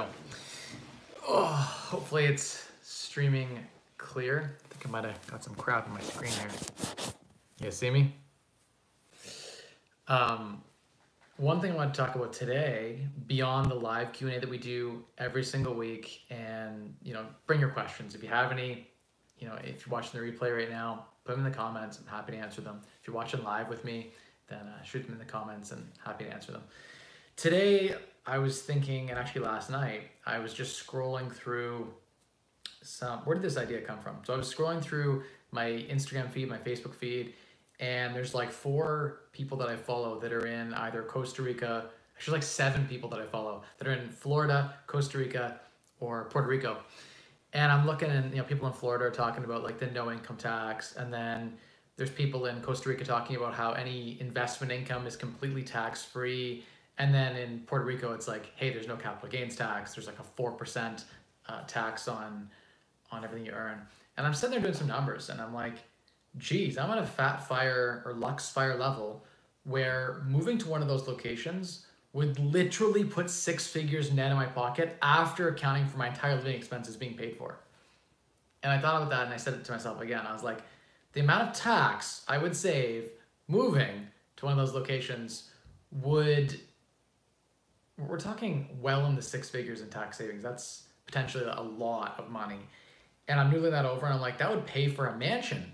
go. Oh, hopefully it's streaming clear. I think I might have got some crap on my screen here. You see me? Um, one thing I want to talk about today, beyond the live Q and A that we do every single week, and you know, bring your questions if you have any. You know, if you're watching the replay right now, put them in the comments. I'm happy to answer them. If you're watching live with me, then uh, shoot them in the comments and happy to answer them. Today, I was thinking, and actually last night, I was just scrolling through some. Where did this idea come from? So I was scrolling through my Instagram feed, my Facebook feed, and there's like four people that I follow that are in either Costa Rica. Actually, like seven people that I follow that are in Florida, Costa Rica, or Puerto Rico. And I'm looking, and you know, people in Florida are talking about like the no income tax, and then there's people in Costa Rica talking about how any investment income is completely tax free and then in Puerto Rico, it's like, hey, there's no capital gains tax. There's like a four percent uh, tax on on everything you earn. And I'm sitting there doing some numbers, and I'm like, geez, I'm at a fat fire or lux fire level where moving to one of those locations would literally put six figures net in my pocket after accounting for my entire living expenses being paid for. And I thought about that and I said it to myself again. I was like, the amount of tax I would save moving to one of those locations would we're talking well in the six figures in tax savings. That's potentially a lot of money. And I'm noodling that over and I'm like, that would pay for a mansion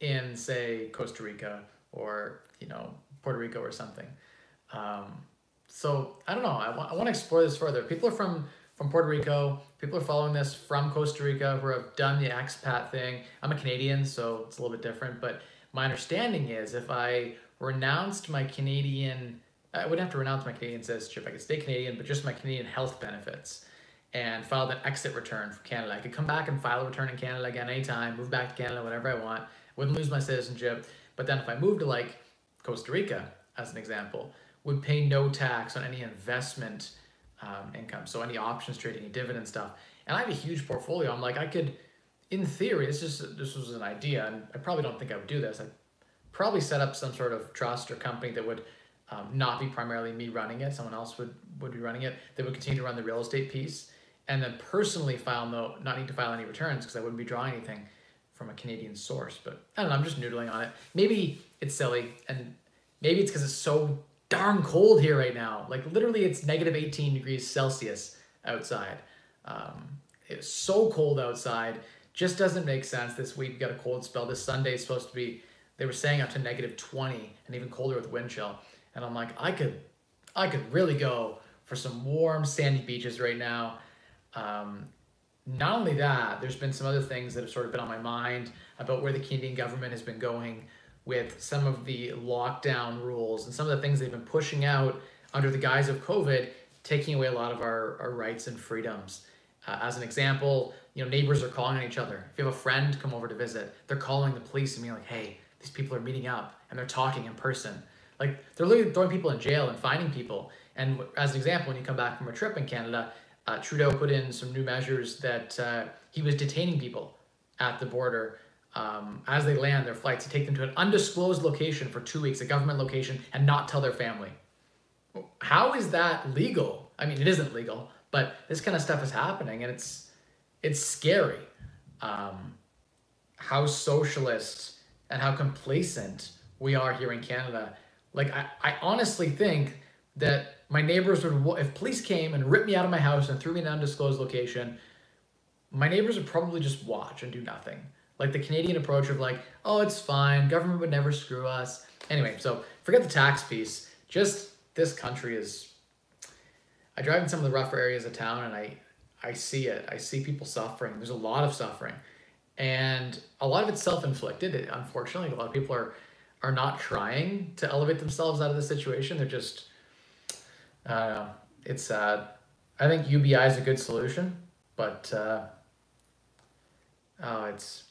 in, say, Costa Rica or, you know, Puerto Rico or something. Um, so I don't know. I want, I want to explore this further. People are from, from Puerto Rico. People are following this from Costa Rica who have done the expat thing. I'm a Canadian, so it's a little bit different. But my understanding is if I renounced my Canadian I wouldn't have to renounce my Canadian citizenship. I could stay Canadian, but just my Canadian health benefits and filed an exit return from Canada. I could come back and file a return in Canada again anytime, move back to Canada whenever I want, wouldn't lose my citizenship. But then if I moved to like Costa Rica, as an example, would pay no tax on any investment um, income. So any options trading and dividend stuff. And I have a huge portfolio. I'm like, I could, in theory, this is this was an idea, and I probably don't think I would do this. I'd probably set up some sort of trust or company that would um, not be primarily me running it. Someone else would, would be running it. They would continue to run the real estate piece and then personally file no, not need to file any returns because I wouldn't be drawing anything from a Canadian source. But I don't know, I'm just noodling on it. Maybe it's silly and maybe it's because it's so darn cold here right now. Like literally it's negative 18 degrees Celsius outside. Um, it's so cold outside. Just doesn't make sense. This week we got a cold spell. This Sunday is supposed to be, they were saying up to negative 20 and even colder with wind chill and I'm like, I could, I could really go for some warm sandy beaches right now. Um, not only that, there's been some other things that have sort of been on my mind about where the Canadian government has been going with some of the lockdown rules and some of the things they've been pushing out under the guise of COVID, taking away a lot of our, our rights and freedoms. Uh, as an example, you know, neighbors are calling on each other. If you have a friend come over to visit, they're calling the police and being like, hey, these people are meeting up and they're talking in person. Like they're literally throwing people in jail and finding people. And as an example, when you come back from a trip in Canada, uh, Trudeau put in some new measures that uh, he was detaining people at the border um, as they land their flights to take them to an undisclosed location for two weeks, a government location, and not tell their family. How is that legal? I mean, it isn't legal, but this kind of stuff is happening, and it's it's scary. Um, how socialist and how complacent we are here in Canada like I, I honestly think that my neighbors would if police came and ripped me out of my house and threw me in an undisclosed location, my neighbors would probably just watch and do nothing. Like the Canadian approach of like, oh, it's fine, government would never screw us. Anyway, so forget the tax piece. Just this country is. I drive in some of the rougher areas of town and I, I see it. I see people suffering. There's a lot of suffering, and a lot of it's self-inflicted. Unfortunately, a lot of people are are not trying to elevate themselves out of the situation. They're just, I. It's sad. I think UBI is a good solution, but uh, oh, it's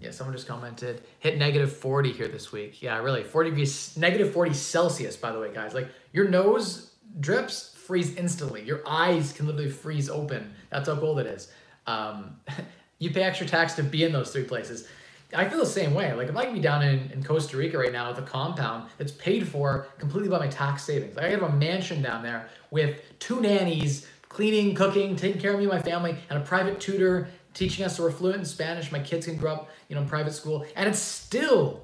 yeah. Someone just commented hit negative forty here this week. Yeah, really forty degrees, negative forty Celsius. By the way, guys, like your nose drips freeze instantly. Your eyes can literally freeze open. That's how cold it is. Um, you pay extra tax to be in those three places. I feel the same way. Like if I could be down in, in Costa Rica right now with a compound that's paid for completely by my tax savings. I have a mansion down there with two nannies, cleaning, cooking, taking care of me and my family, and a private tutor teaching us so we're fluent in Spanish. My kids can grow up, you know, in private school, and it's still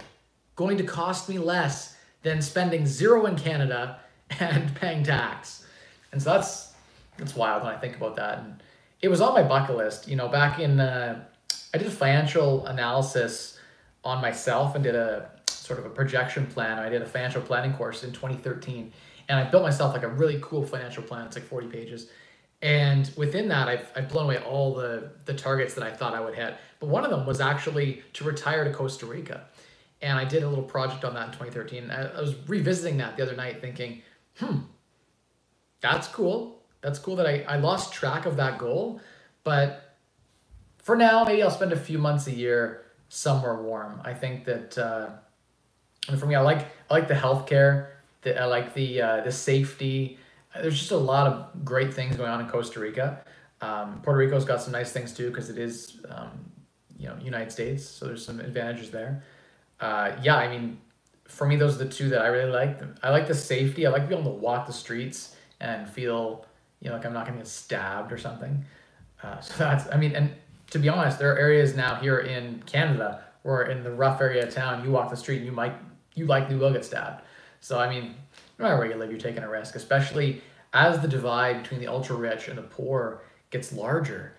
going to cost me less than spending zero in Canada and paying tax. And so that's that's wild when I think about that. And it was on my bucket list, you know, back in uh, I did a financial analysis on myself and did a sort of a projection plan. I did a financial planning course in 2013, and I built myself like a really cool financial plan. It's like 40 pages. And within that, I've, I've blown away all the, the targets that I thought I would hit. But one of them was actually to retire to Costa Rica. And I did a little project on that in 2013. I, I was revisiting that the other night thinking, hmm, that's cool. That's cool that I, I lost track of that goal. But for now, maybe I'll spend a few months a year somewhere warm. I think that uh, for me, I like I like the healthcare. The, I like the uh, the safety. There's just a lot of great things going on in Costa Rica. Um, Puerto Rico's got some nice things too because it is um, you know United States, so there's some advantages there. Uh, yeah, I mean, for me, those are the two that I really like. I like the safety. I like being able to walk the streets and feel you know like I'm not gonna get stabbed or something. Uh, so that's I mean, and to be honest, there are areas now here in Canada where in the rough area of town, you walk the street and you might you likely will get stabbed. So I mean, no matter where you live, you're taking a risk, especially as the divide between the ultra rich and the poor gets larger.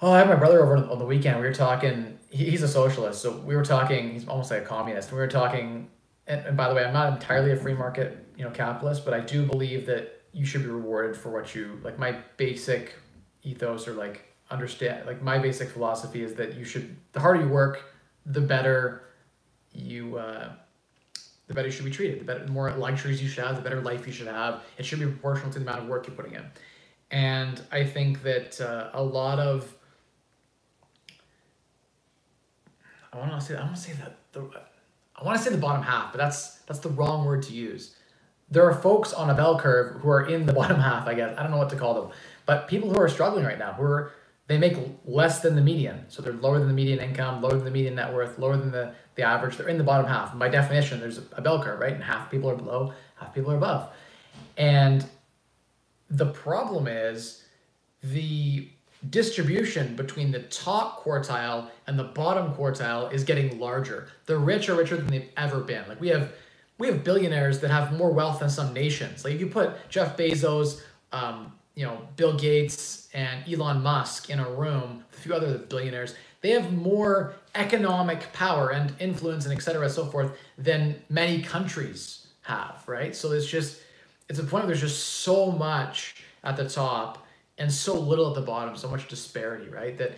Oh, I had my brother over on the weekend. We were talking. He's a socialist, so we were talking. He's almost like a communist. We were talking, and, and by the way, I'm not entirely a free market, you know, capitalist, but I do believe that you should be rewarded for what you like. My basic ethos or like understand, like my basic philosophy is that you should. The harder you work, the better you. Uh, the better you should be treated. The better, the more luxuries you should have, the better life you should have. It should be proportional to the amount of work you're putting in. And I think that uh, a lot of I want to say I want to say that the I want to say the bottom half, but that's that's the wrong word to use. There are folks on a bell curve who are in the bottom half, I guess. I don't know what to call them, but people who are struggling right now, who are they make less than the median, so they're lower than the median income, lower than the median net worth, lower than the the average. They're in the bottom half. And by definition, there's a bell curve, right? And half people are below, half people are above. And the problem is the distribution between the top quartile and the bottom quartile is getting larger. The rich are richer than they've ever been. Like we have we have billionaires that have more wealth than some nations. Like if you put Jeff Bezos, um, you know, Bill Gates and Elon Musk in a room, a few other billionaires, they have more economic power and influence and et cetera, so forth, than many countries have, right? So it's just, it's a point where there's just so much at the top and so little at the bottom, so much disparity, right? That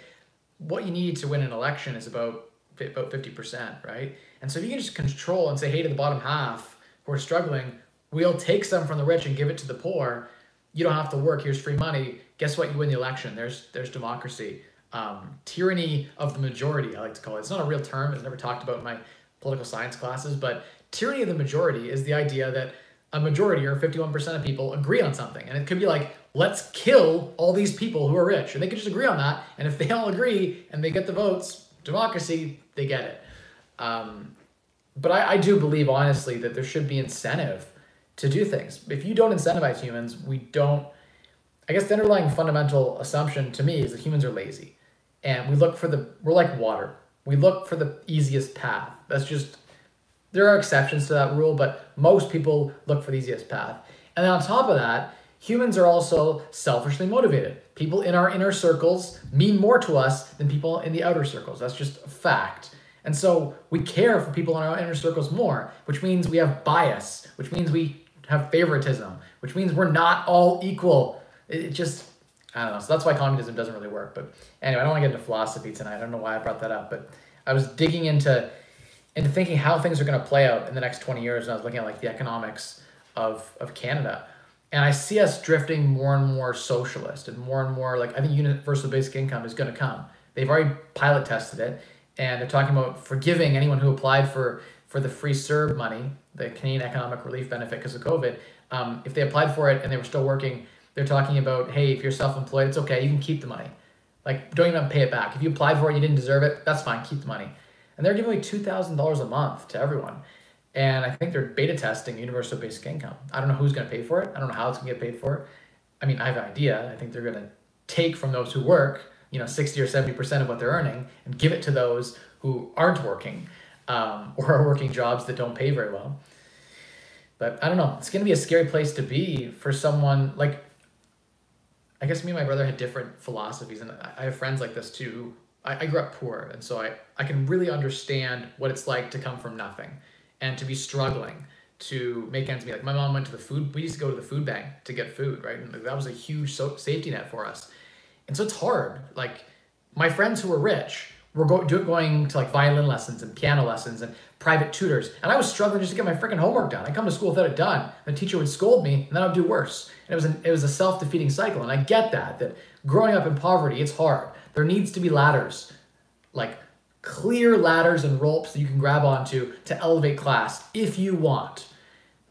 what you need to win an election is about about 50%, right? And so if you can just control and say, hey, to the bottom half who are struggling, we'll take some from the rich and give it to the poor. You don't have to work. Here's free money. Guess what? You win the election. There's there's democracy um, tyranny of the majority, I like to call it. It's not a real term, it's never talked about in my political science classes, but tyranny of the majority is the idea that a majority or 51% of people agree on something. And it could be like, let's kill all these people who are rich. And they could just agree on that. And if they all agree and they get the votes, democracy, they get it. Um, but I, I do believe, honestly, that there should be incentive to do things. If you don't incentivize humans, we don't. I guess the underlying fundamental assumption to me is that humans are lazy. And we look for the we're like water. We look for the easiest path. That's just there are exceptions to that rule but most people look for the easiest path. And then on top of that humans are also selfishly motivated. People in our inner circles mean more to us than people in the outer circles. That's just a fact. And so we care for people in our inner circles more which means we have bias which means we have favoritism which means we're not all equal it just I don't know. So that's why communism doesn't really work. But anyway, I don't want to get into philosophy tonight. I don't know why I brought that up, but I was digging into into thinking how things are going to play out in the next 20 years and I was looking at like the economics of of Canada. And I see us drifting more and more socialist and more and more like I think universal basic income is going to come. They've already pilot tested it and they're talking about forgiving anyone who applied for for the free CERB money, the Canadian Economic Relief Benefit because of COVID. Um, if they applied for it and they were still working, they're talking about, hey, if you're self-employed, it's okay, you can keep the money. Like, don't even pay it back. If you applied for it, you didn't deserve it, that's fine, keep the money. And they're giving away $2,000 a month to everyone. And I think they're beta testing universal basic income. I don't know who's to pay for it. I don't know how it's to get paid for. I mean, I have an idea. I think they're to take from those who work, you know, 60 or 70% of what they're earning and give it to those who aren't working um, or are working jobs that don't pay very well. But I don't know. It's going to be a scary place to be for someone like, I guess me and my brother had different philosophies. And I have friends like this too. I, I grew up poor. And so I, I can really understand what it's like to come from nothing and to be struggling to make ends meet. Like my mom went to the food, we used to go to the food bank to get food, right? And that was a huge so- safety net for us. And so it's hard. Like my friends who were rich were go- do- going to like violin lessons and piano lessons and private tutors. And I was struggling just to get my freaking homework done. I come to school without it done. The teacher would scold me and then I'd do worse. And it was, an, it was a self-defeating cycle. And I get that, that growing up in poverty, it's hard. There needs to be ladders, like clear ladders and ropes that you can grab onto to elevate class if you want.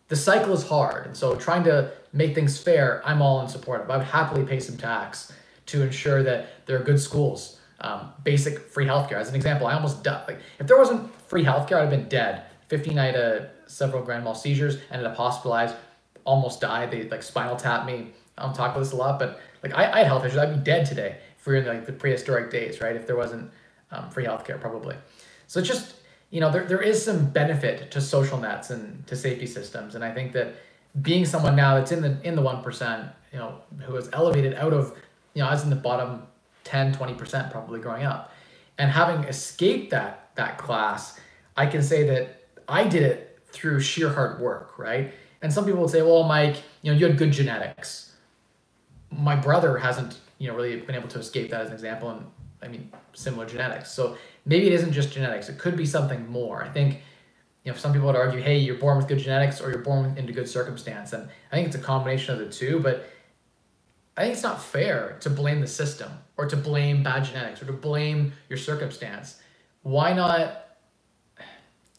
The cycle is hard. And so trying to make things fair, I'm all in support of. I would happily pay some tax to ensure that there are good schools, um, basic free healthcare. As an example, I almost died. Like, if there wasn't free healthcare, I'd have been dead. 15, I had several grand mal seizures, ended up hospitalized, almost died. They like spinal tapped me. I don't talk about this a lot, but like I, I had health issues. I'd be dead today if we were in like the prehistoric days, right? If there wasn't um, free healthcare, probably. So it's just you know there, there is some benefit to social nets and to safety systems, and I think that being someone now that's in the in the one percent, you know, who is elevated out of you know, I was in the bottom 10, 20% probably growing up. And having escaped that that class, I can say that I did it through sheer hard work, right? And some people would say, well, Mike, you know, you had good genetics. My brother hasn't, you know, really been able to escape that as an example. And I mean, similar genetics. So maybe it isn't just genetics. It could be something more. I think, you know, some people would argue, hey, you're born with good genetics or you're born into good circumstance. And I think it's a combination of the two. But I think it's not fair to blame the system or to blame bad genetics or to blame your circumstance. Why not,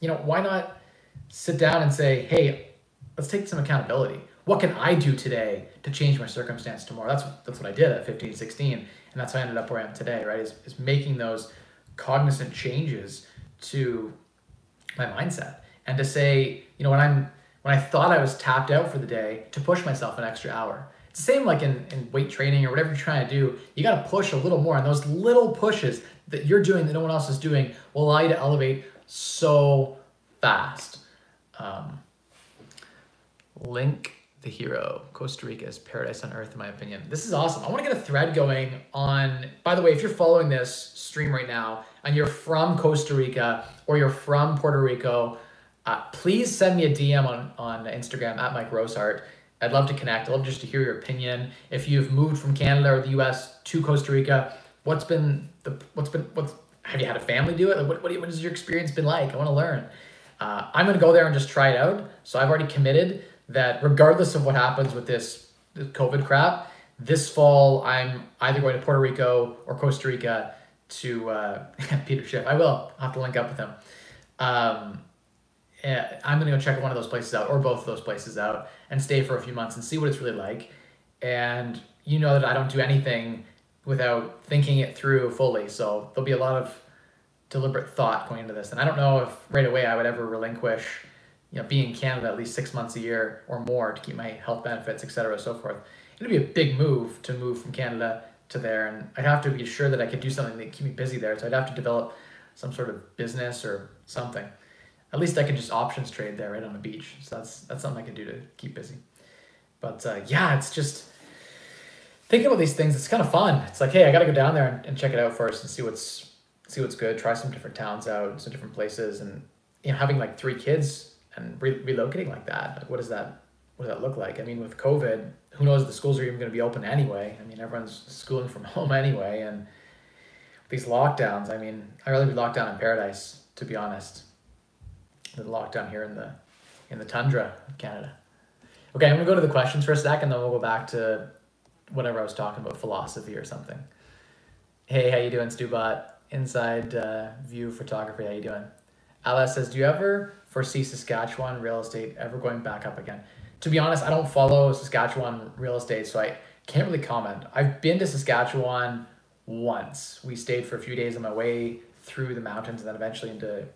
you know, why not sit down and say, hey, let's take some accountability. What can I do today to change my circumstance tomorrow? That's that's what I did at 15, 16. And that's how I ended up where I am today, right? Is, is making those cognizant changes to my mindset and to say, you know, when I'm when I thought I was tapped out for the day, to push myself an extra hour same like in, in weight training or whatever you're trying to do. You got to push a little more. And those little pushes that you're doing that no one else is doing will allow you to elevate so fast. Um, Link the hero. Costa Rica is paradise on earth, in my opinion. This is awesome. I want to get a thread going on. By the way, if you're following this stream right now and you're from Costa Rica or you're from Puerto Rico, uh, please send me a DM on, on Instagram at Mike Rosehart I'd love to connect. I'd love just to hear your opinion. If you've moved from Canada or the U.S. to Costa Rica, what's been the what's been what's have you had a family do it? Like what what, what has your experience been like? I want to learn. Uh, I'm gonna go there and just try it out. So I've already committed that regardless of what happens with this, this COVID crap, this fall I'm either going to Puerto Rico or Costa Rica to uh, Peter Schiff. I will I'll have to link up with him. Um, Eh, I'm gonna go check one of those places out or both of those places out and stay for a few months and see what it's really like. And you know that I don't do anything without thinking it through fully. So there'll be a lot of deliberate thought going into this. And I don't know if right away I would ever relinquish, you know, being in Canada at least six months a year or more to keep my health benefits, et cetera, so forth. It'd be a big move to move from Canada to there. And I'd have to be sure that I could do something that keep me busy there. So I'd have to develop some sort of business or something at least I can just options trade there right on the beach. So that's that's something I can do to keep busy. But uh, yeah, it's just thinking about these things. It's kind of fun. It's like, hey, I got to go down there and, and, check it out first and see what's see what's good. Try some different towns out, some different places, and you know, having like three kids and re- relocating like that. Like, what does that what does that look like? I mean, with COVID, who knows the schools are even going to be open anyway? I mean, everyone's schooling from home anyway, and these lockdowns. I mean, I really be locked down in paradise, to be honest the lockdown here in the in the tundra of Canada. Okay, I'm gonna go to the questions for a sec, and then we'll go back to whatever I was talking about, philosophy or something. Hey, how you doing, Stubot? Inside uh, View Photography, how you doing? Alice says, do you ever foresee Saskatchewan real estate ever going back up again? To be honest, I don't follow Saskatchewan real estate, so I can't really comment. I've been to Saskatchewan once. We stayed for a few days on my way through the mountains and then eventually into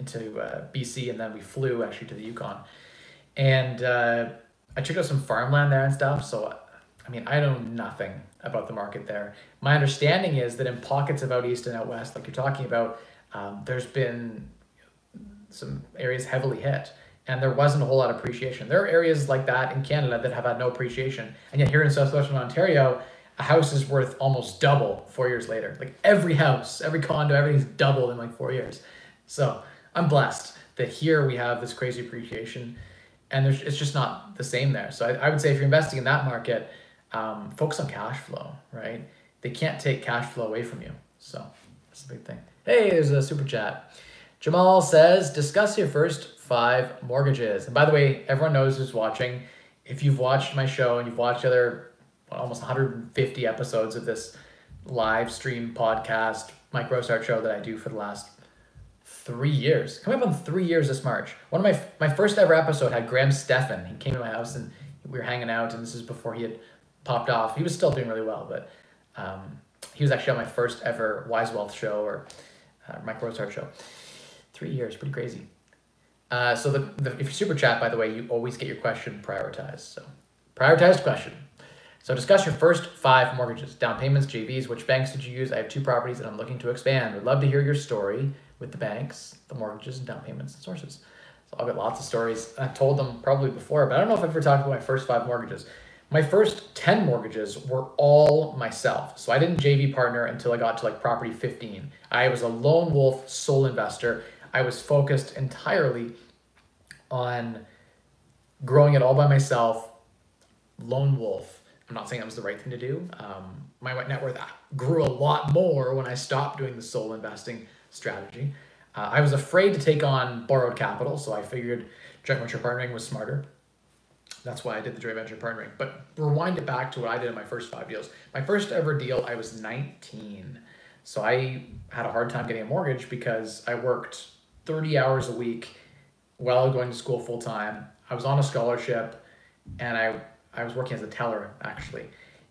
into uh, BC, and then we flew actually to the Yukon, and uh, I checked out some farmland there and stuff. So I mean, I know nothing about the market there. My understanding is that in pockets of out east and out west, like you're talking about, um, there's been some areas heavily hit and there wasn't a whole lot of appreciation. There are areas like that in Canada that have had no appreciation. And yet here in Southwestern Ontario, a house is worth almost double four years later. Like every house, every condo, everything's doubled in like four years. So I'm blessed that here we have this crazy appreciation and it's just not the same there. So I, I would say if you're investing in that market, um, focus on cash flow, right? They can't take cash flow away from you. So that's a big thing. Hey, there's a super chat. Jamal says, discuss your first five mortgages. And by the way, everyone knows who's watching. If you've watched my show and you've watched other well, almost 150 episodes of this live stream podcast, Mike Rosehart show that I do for the last three years. Coming up on three years this March. One of my my first ever episode had Graham Stephan. He came to my house and we were hanging out, and this is before he had popped off. He was still doing really well, but um, he was actually on my first ever Wise Wealth show or uh, Mike Rosehart show. Three years, pretty crazy. Uh, so the, the, if you super chat, by the way, you always get your question prioritized. So prioritized question. So discuss your first five mortgages, down payments, JVs. Which banks did you use? I have two properties that I'm looking to expand. Would love to hear your story with the banks, the mortgages, and down payments and sources. So I'll get lots of stories. I've told them probably before, but I don't know if I've ever talked about my first five mortgages. My first 10 mortgages were all myself. So I didn't JV partner until I got to like property 15. I was a lone wolf sole investor. I was focused entirely on growing it all by myself, lone wolf. I'm not saying that was the right thing to do. Um, my net worth grew a lot more when I stopped doing the sole investing strategy. Uh, I was afraid to take on borrowed capital, so I figured joint venture partnering was smarter. That's why I did the joint venture partnering. But rewind it back to what I did in my first five deals. My first ever deal, I was 19. So I had a hard time getting a mortgage because I worked 30 hours a week while going to school full time. I was on a scholarship and I, I was working as a teller actually.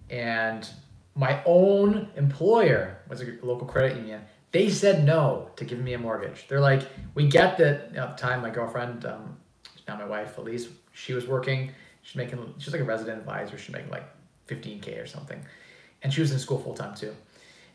And my own employer was a local credit union. They said no to giving me a mortgage. They're like, we get that at the time my girlfriend, um, now my wife Elise, she was working. She's making she's like a resident advisor. She's making like 15k or something, and she was in school full time too.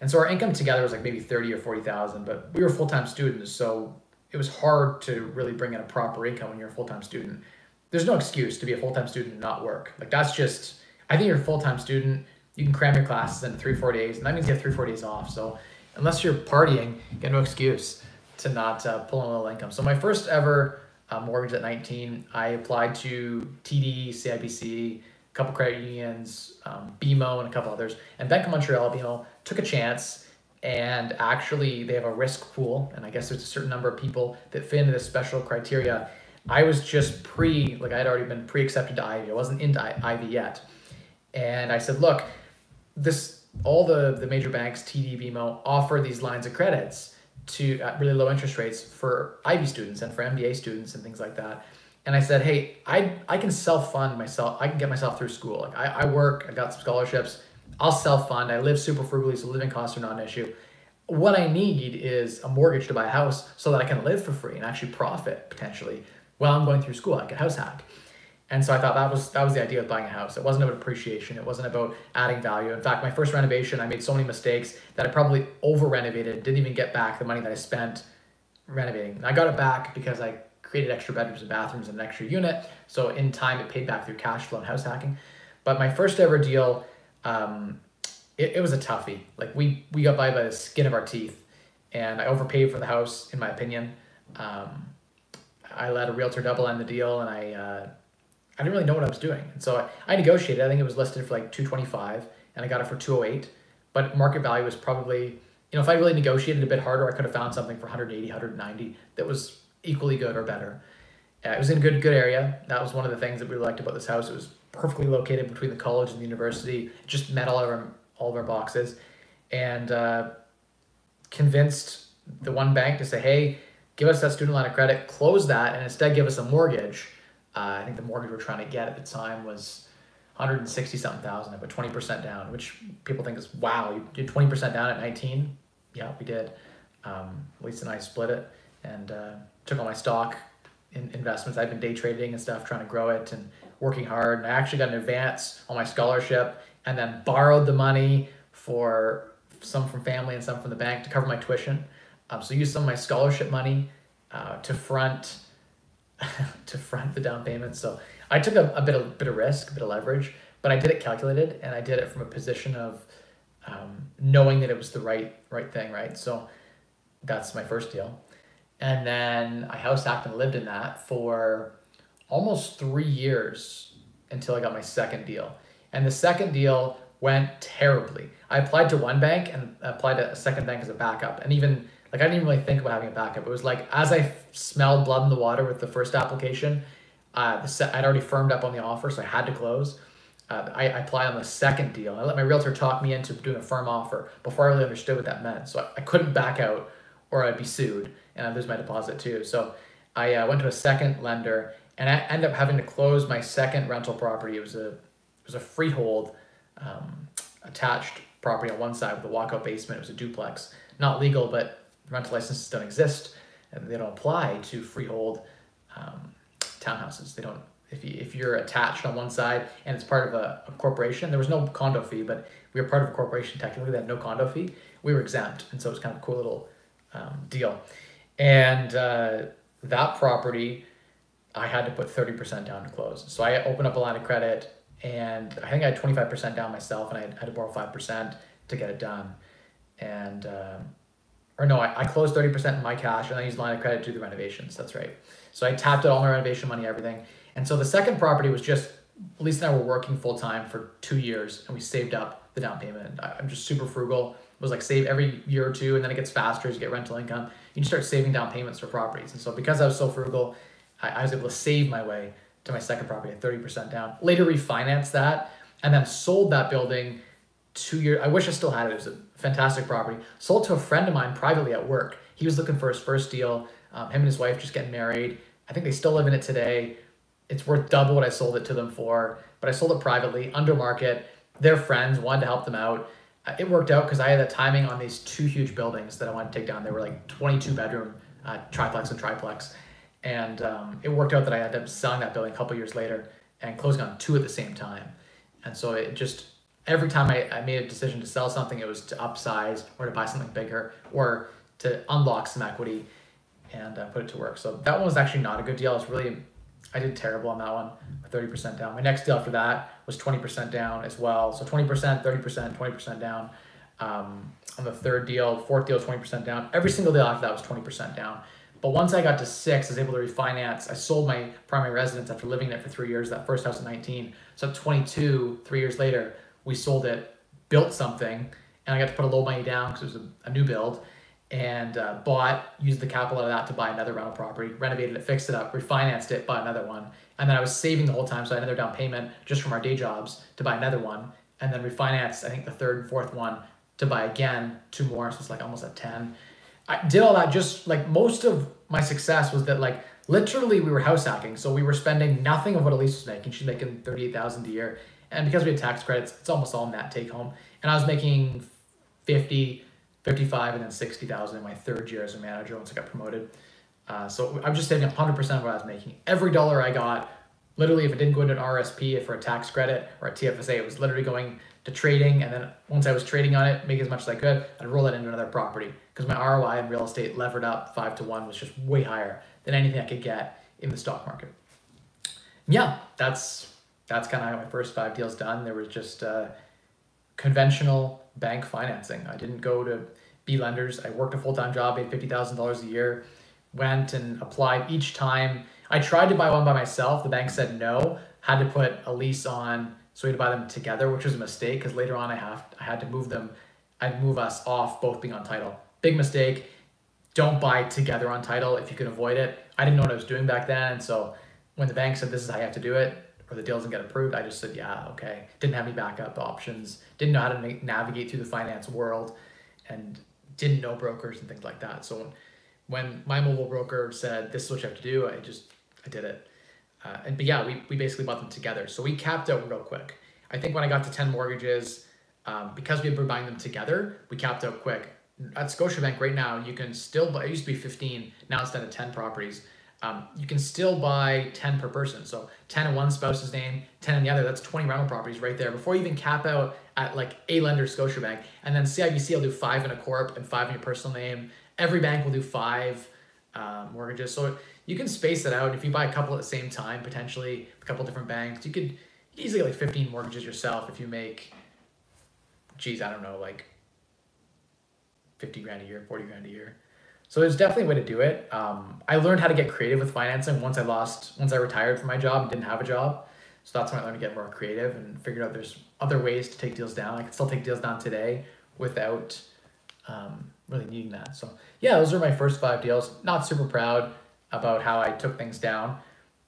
And so our income together was like maybe 30 or 40,000, but we were full time students, so it was hard to really bring in a proper income when you're a full time student. There's no excuse to be a full time student and not work. Like that's just, I think you're a full time student. You can cram your classes in three, four days, and that means you have three, four days off. So unless you're partying, you get no excuse to not uh, pull in a little income. So my first ever uh, mortgage at 19, I applied to TD, CIBC, a couple credit unions, um, BMO, and a couple others. And Bank of Montreal, you know, took a chance and actually they have a risk pool and i guess there's a certain number of people that fit into this special criteria i was just pre like i had already been pre-accepted to Ivey i wasn't into Ivey yet and i said look this all the the major banks td bmo offer these lines of credits to at really low interest rates for Ivey students and for mba students and things like that and i said hey i i can self-fund myself i can get myself through school like i, I work i got some scholarships I'll self fund. I live super frugally, so living costs are not an issue. What I need is a mortgage to buy a house so that I can live for free and actually profit potentially while I'm going through school. I can house hack. And so I thought that was that was the idea of buying a house. It wasn't about appreciation. It wasn't about adding value. In fact, my first renovation, I made so many mistakes that I probably over renovated, didn't even get back the money that I spent renovating. I got it back because I created extra bedrooms and bathrooms and an extra unit. So in time, it paid back through cash flow and house hacking. But my first ever deal, um, it, it was a toughie. Like we we got by by the skin of our teeth, and I overpaid for the house, in my opinion. Um, I let a realtor double end the deal, and I uh, I didn't really know what I was doing, and so I, I negotiated. I think it was listed for like two twenty five, and I got it for two oh eight. But market value was probably you know if I really negotiated a bit harder, I could have found something for 180, 190 that was equally good or better. Uh, it was in a good good area. That was one of the things that we liked about this house. It was perfectly located between the college and the university. It just met all of our all of our boxes, and uh, convinced the one bank to say, "Hey, give us that student line of credit, close that, and instead give us a mortgage." Uh, I think the mortgage we're trying to get at the time was 160 something thousand. I put 20% down, which people think is wow. You did 20% down at 19? Yeah, we did. Um, Elise and I split it and uh, took all my stock in investments. I've been day trading and stuff, trying to grow it and working hard. And I actually got an advance on my scholarship and then borrowed the money for some from family and some from the bank to cover my tuition. Um, so used some of my scholarship money uh, to front to front the down payment. So I took a, a bit of bit of risk, a bit of leverage, but I did it calculated and I did it from a position of um, knowing that it was the right right thing, right? So that's my first deal. And then I house hacked and lived in that for almost three years until I got my second deal. And the second deal went terribly. I applied to one bank and applied to a second bank as a backup. And even like I didn't even really think about having a backup. It was like as I smelled blood in the water with the first application, uh, the I'd already firmed up on the offer, so I had to close. Uh, I, I applied on the second deal. I let my realtor talk me into doing a firm offer before I really understood what that meant. So I, I couldn't back out or I'd be sued and I'd lose my deposit too. So I uh, went to a second lender and I ended up having to close my second rental property. It was a it was a freehold um, attached property on one side with a walkout basement. It was a duplex, not legal, but rental licenses don't exist and they don't apply to freehold um, townhouses. They don't. If, you, if you're attached on one side and it's part of a, a corporation, there was no condo fee, but we were part of a corporation technically that had no condo fee. We were exempt, and so it was kind of a cool little um, deal. And uh, that property, I had to put 30% down to close. So I opened up a line of credit and I think I had 25% down myself and I had to borrow 5% to get it done. And, uh, or no, I, I closed 30% in my cash and I used line of credit to do the renovations. That's right. So I tapped out all my renovation money, everything. And so the second property was just, Elise and I were working full time for two years and we saved up the down payment. I, I'm just super frugal It was like save every year or two, and then it gets faster as you get rental income. You start saving down payments for properties. And so because I was so frugal, I, I was able to save my way to my second property at 30% down. Later refinanced that and then sold that building two years. I wish I still had it. It was a fantastic property. Sold to a friend of mine privately at work. He was looking for his first deal. Um, him and his wife just getting married. I think they still live in it today. It's worth double what I sold it to them for, but I sold it privately, under market. Their friends wanted to help them out it worked out because I had the timing on these two huge buildings that I wanted to take down. They were like 22 bedroom uh, triplex and triplex. And um, it worked out that I ended up selling that building a couple years later and closing on two at the same time. And so it just, every time I, I made a decision to sell something, it was to upsize or to buy something bigger or to unlock some equity and uh, put it to work. So that one was actually not a good deal. It's really I did terrible on that one, 30% down. My next deal after that was 20% down as well. So 20%, 30%, 20% down. Um, on the third deal, fourth deal, 20% down. Every single deal after that was 20% down. But once I got to six, I was able to refinance. I sold my primary residence after living in it for three years, that first house at 19. So at 22, three years later, we sold it, built something, and I got to put a little money down because it was a, a new build and uh, bought, used the capital of that to buy another rental property, renovated it, fixed it up, refinanced it, bought another one. And then I was saving the whole time, so I had another down payment just from our day jobs to buy another one. And then refinanced, I think, the third and fourth one to buy again, two more, so it's like almost at 10. I did all that just like most of my success was that like literally we were house hacking. So we were spending nothing of what Elise was making. She's making 38,000 a year. And because we had tax credits, it's almost all net take home. And I was making 50, 55 and then 60,000 in my third year as a manager once I got promoted. Uh, so I was just saving 100% of what I was making. Every dollar I got, literally, if it didn't go into an RSP for a tax credit or a TFSA, it was literally going to trading. And then once I was trading on it, make as much as I could, I'd roll it into another property because my ROI in real estate levered up five to one was just way higher than anything I could get in the stock market. Yeah, that's that's kind of how my first five deals done. There was just uh, conventional bank financing. I didn't go to B lenders. I worked a full time job, made fifty thousand dollars a year, went and applied each time. I tried to buy one by myself. The bank said no. Had to put a lease on, so we had to buy them together, which was a mistake because later on I have I had to move them. I'd move us off both being on title. Big mistake. Don't buy together on title if you can avoid it. I didn't know what I was doing back then, so when the bank said this is how you have to do it, or the deal doesn't get approved, I just said, yeah, okay. Didn't have any backup options. Didn't know how to na- navigate through the finance world, and didn't know brokers and things like that. So when, when my mobile broker said, this is what you have to do, I just, I did it. Uh, and but yeah, we, we basically bought them together. So we capped out real quick. I think when I got to 10 mortgages, um, because we were buying them together, we capped out quick. At Scotiabank right now, you can still buy, it used to be 15, now it's down to 10 properties. Um, you can still buy 10 per person. So 10 in one spouse's name, 10 in the other. That's 20 rental properties right there before you even cap out at like a lender, Scotiabank. And then CIBC will do five in a corp and five in your personal name. Every bank will do five um, mortgages. So you can space it out. If you buy a couple at the same time, potentially a couple different banks, you could easily get like 15 mortgages yourself if you make, geez, I don't know, like 50 grand a year, 40 grand a year. So there's definitely a way to do it. Um, I learned how to get creative with financing once I lost, once I retired from my job and didn't have a job. So that's when I learned to get more creative and figured out there's other ways to take deals down. I can still take deals down today without um, really needing that. So yeah, those are my first five deals. Not super proud about how I took things down.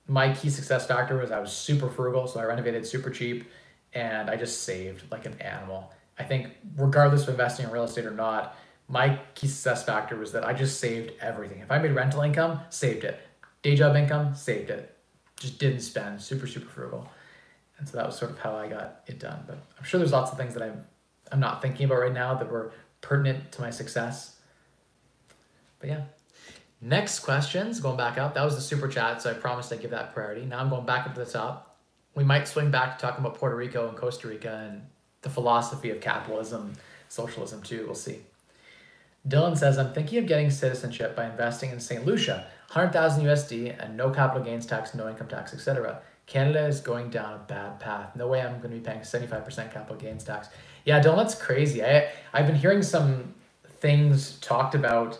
My key success factor was I was super frugal, so I renovated super cheap and I just saved like an animal. I think regardless of investing in real estate or not, my key success factor was that I just saved everything. If I made rental income, saved it. Day job income, saved it. Just didn't spend. Super, super frugal. And so that was sort of how I got it done. But I'm sure there's lots of things that I'm I'm not thinking about right now that were pertinent to my success. But yeah. Next questions, going back up. That was the super chat, so I promised I'd give that priority. Now I'm going back up to the top. We might swing back to talking about Puerto Rico and Costa Rica and the philosophy of capitalism, socialism too. We'll see. Dylan says, I'm thinking of getting citizenship by investing in St. Lucia, 100,000 USD and no capital gains tax, no income tax, etc. Canada is going down a bad path. No way I'm going to be paying 75% capital gains tax. Yeah, Dylan, that's crazy. I, I've been hearing some things talked about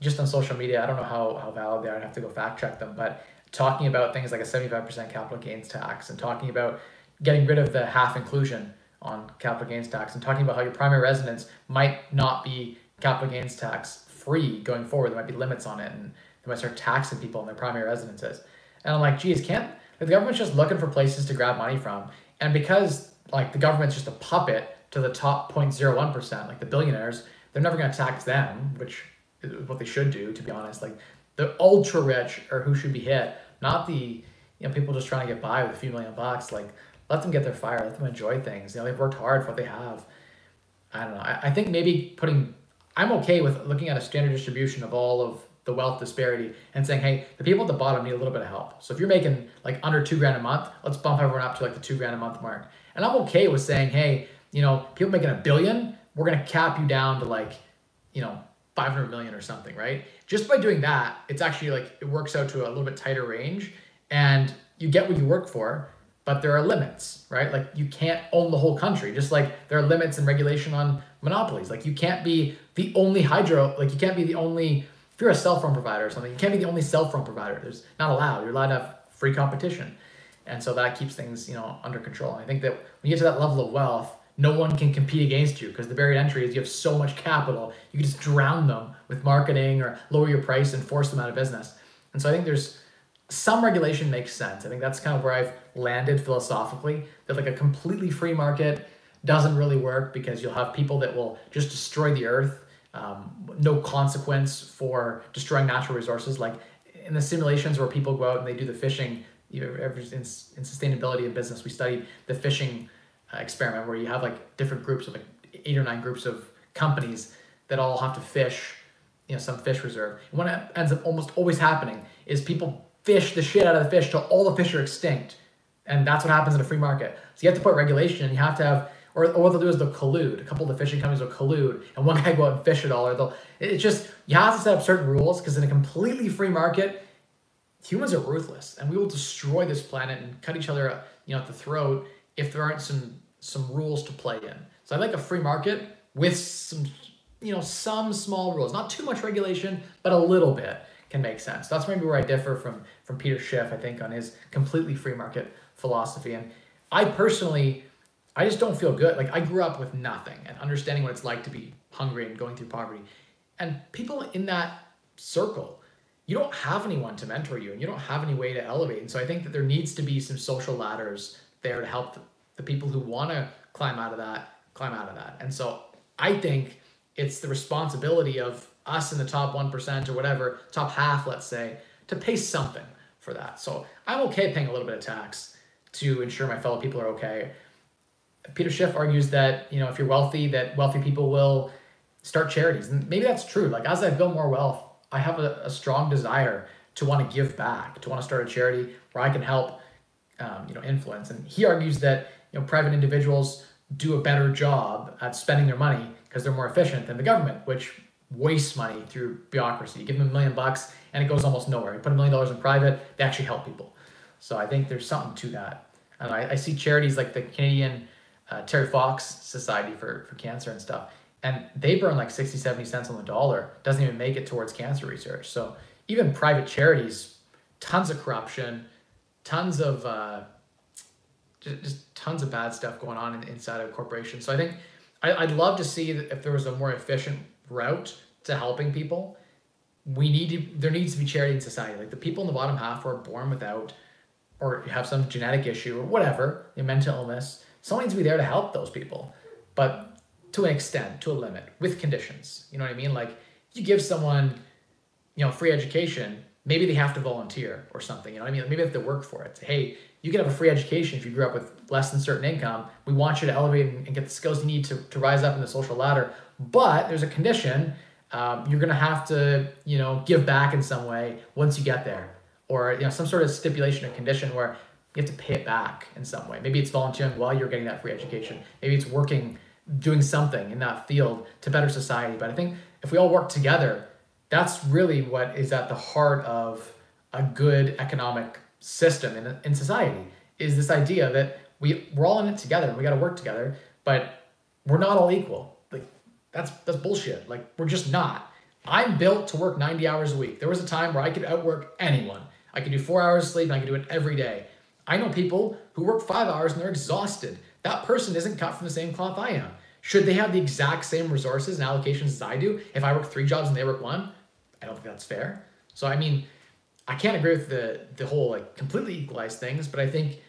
just on social media. I don't know how, how valid they are. I'd have to go fact check them, but talking about things like a 75% capital gains tax and talking about getting rid of the half inclusion on capital gains tax and talking about how your primary residence might not be capital gains tax free going forward. There might be limits on it, and they might start taxing people in their primary residences. And I'm like, geez, can't the government's just looking for places to grab money from? And because like the government's just a puppet to the top 0.01%, like the billionaires, they're never going to tax them, which is what they should do, to be honest. Like the ultra rich are who should be hit, not the you know people just trying to get by with a few million bucks. Like let them get their fire, let them enjoy things. You know they've worked hard for what they have. I don't know. I, I think maybe putting I'm okay with looking at a standard distribution of all of the wealth disparity and saying, hey, the people at the bottom need a little bit of help. So if you're making like under two grand a month, let's bump everyone up to like the two grand a month mark. And I'm okay with saying, hey, you know, people making a billion, we're gonna cap you down to like, you know, 500 million or something, right? Just by doing that, it's actually like it works out to a little bit tighter range and you get what you work for but there are limits, right? Like you can't own the whole country, just like there are limits and regulation on monopolies. Like you can't be the only hydro, like you can't be the only, if you're a cell phone provider or something, you can't be the only cell phone provider. There's not allowed. You're allowed to have free competition. And so that keeps things, you know, under control. And I think that when you get to that level of wealth, no one can compete against you because the barrier to entry is you have so much capital, you can just drown them with marketing or lower your price and force them out of business. And so I think there's some regulation makes sense. I think that's kind of where I've landed philosophically that like a completely free market doesn't really work because you'll have people that will just destroy the earth, um, no consequence for destroying natural resources. Like in the simulations where people go out and they do the fishing, you know, in, in sustainability in business, we studied the fishing uh, experiment where you have like different groups of like eight or nine groups of companies that all have to fish, you know, some fish reserve. And what ends up almost always happening is people fish the shit out of the fish till all the fish are extinct. And that's what happens in a free market. So you have to put regulation. And you have to have, or, or what they'll do is they'll collude. A couple of the fishing companies will collude, and one guy go out and fish it all. Or they'll. It's just you have to set up certain rules because in a completely free market, humans are ruthless, and we will destroy this planet and cut each other, you know, at the throat if there aren't some some rules to play in. So I like a free market with some, you know, some small rules, not too much regulation, but a little bit can make sense. That's maybe where I differ from from Peter Schiff, I think, on his completely free market philosophy. And I personally, I just don't feel good. Like I grew up with nothing and understanding what it's like to be hungry and going through poverty. And people in that circle, you don't have anyone to mentor you and you don't have any way to elevate. And so I think that there needs to be some social ladders there to help the, people who want to climb out of that, climb out of that. And so I think it's the responsibility of us in the top 1% or whatever, top half, let's say, to pay something for that. So I'm okay paying a little bit of tax to ensure my fellow people are okay. Peter Schiff argues that, you know, if you're wealthy, that wealthy people will start charities. And maybe that's true. Like as I build more wealth, I have a, a strong desire to want to give back, to want to start a charity where I can help, um, you know, influence. And he argues that you know private individuals do a better job at spending their money because they're more efficient than the government, which wastes money through bureaucracy. You give them a million bucks and it goes almost nowhere. You put a million dollars in private, they actually help people. So I think there's something to that. And I, I see charities like the Canadian uh, Terry Fox Society for, for Cancer and stuff, and they burn like 60, 70 cents on the dollar. Doesn't even make it towards cancer research. So even private charities, tons of corruption, tons of uh, just, just tons of bad stuff going on in, inside of corporations. So I think I, I'd love to see if there was a more efficient route to helping people. We need to, there needs to be charity in society. Like the people in the bottom half who are born without or have some genetic issue or whatever, a mental illness, someone needs to be there to help those people. But to an extent, to a limit, with conditions. You know what I mean? Like you give someone, you know, free education, maybe they have to volunteer or something. You know what I mean? Maybe they have to work for it. Say, hey, you can have a free education if you grew up with less than certain income. We want you to elevate and get the skills you need to, to rise up in the social ladder. But there's a condition. Um, you're going to have to, you know, give back in some way once you get there. Or, you know, some sort of stipulation or condition where you have to pay it back in some way. Maybe it's volunteering while you're getting that free education. Maybe it's working, doing something in that field to better society. But I think if we all work together, that's really what is at the heart of a good economic system in, in society is this idea that we we're all in it together we got to work together but we're not all equal that's that's bullshit. Like we're just not. I'm built to work 90 hours a week. There was a time where i could outwork anyone. I could do four hours of sleep and i could do it every day. I know people who work five hours and they're exhausted. That person isn't cut from the same cloth i am. Should they have the exact same resources and allocations as i do if i work three jobs and they work one? I don't think that's fair. So i mean I can't agree with the the whole like completely equalize things, but I think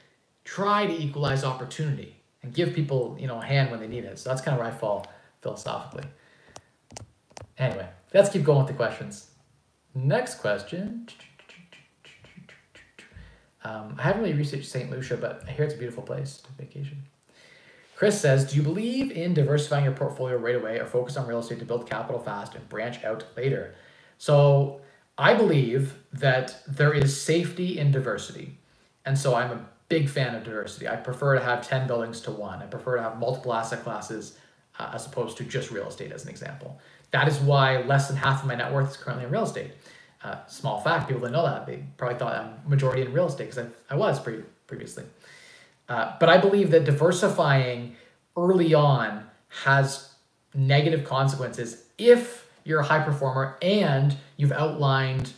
try to equalize opportunity and give people you know a hand when they need it. So that's kind of where I fall philosophically. Anyway, let's keep going with the questions. Next question. Um, I haven't really researched St. Lucia, but I hear it's a beautiful place to vacation. Chris says, Do you believe in diversifying your portfolio right away or focus on real estate to build capital fast and branch out later? So I believe that there is safety in diversity. And so I'm a big fan of diversity. I prefer to have 10 buildings to one. I prefer to have multiple asset classes uh, as opposed to just real estate, as an example. That is why less than half of my net worth is currently in real estate. Uh, small fact, people didn't know that. They probably thought I'm majority in real estate because I, I was pre- previously. Uh, but I believe that diversifying early on has negative consequences if you're a high performer and you've outlined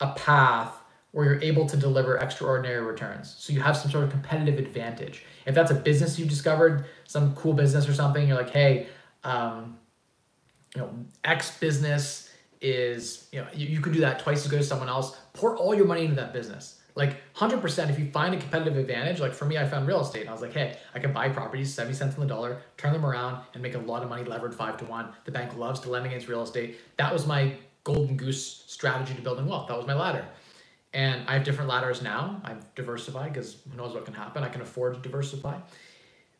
a path where you're able to deliver extraordinary returns. So you have some sort of competitive advantage. If that's a business you discovered, some cool business or something, you're like, hey, um, you know, X business is, you know, you, you could do that twice as good as someone else. Pour all your money into that business. Like 100%, if you find a competitive advantage, like for me, I found real estate and I was like, hey, I can buy properties 70 cents on the dollar, turn them around, and make a lot of money levered five to one. The bank loves to lend against real estate. That was my golden goose strategy to building wealth. That was my ladder. And I have different ladders now. I've diversified because who knows what can happen. I can afford to diversify.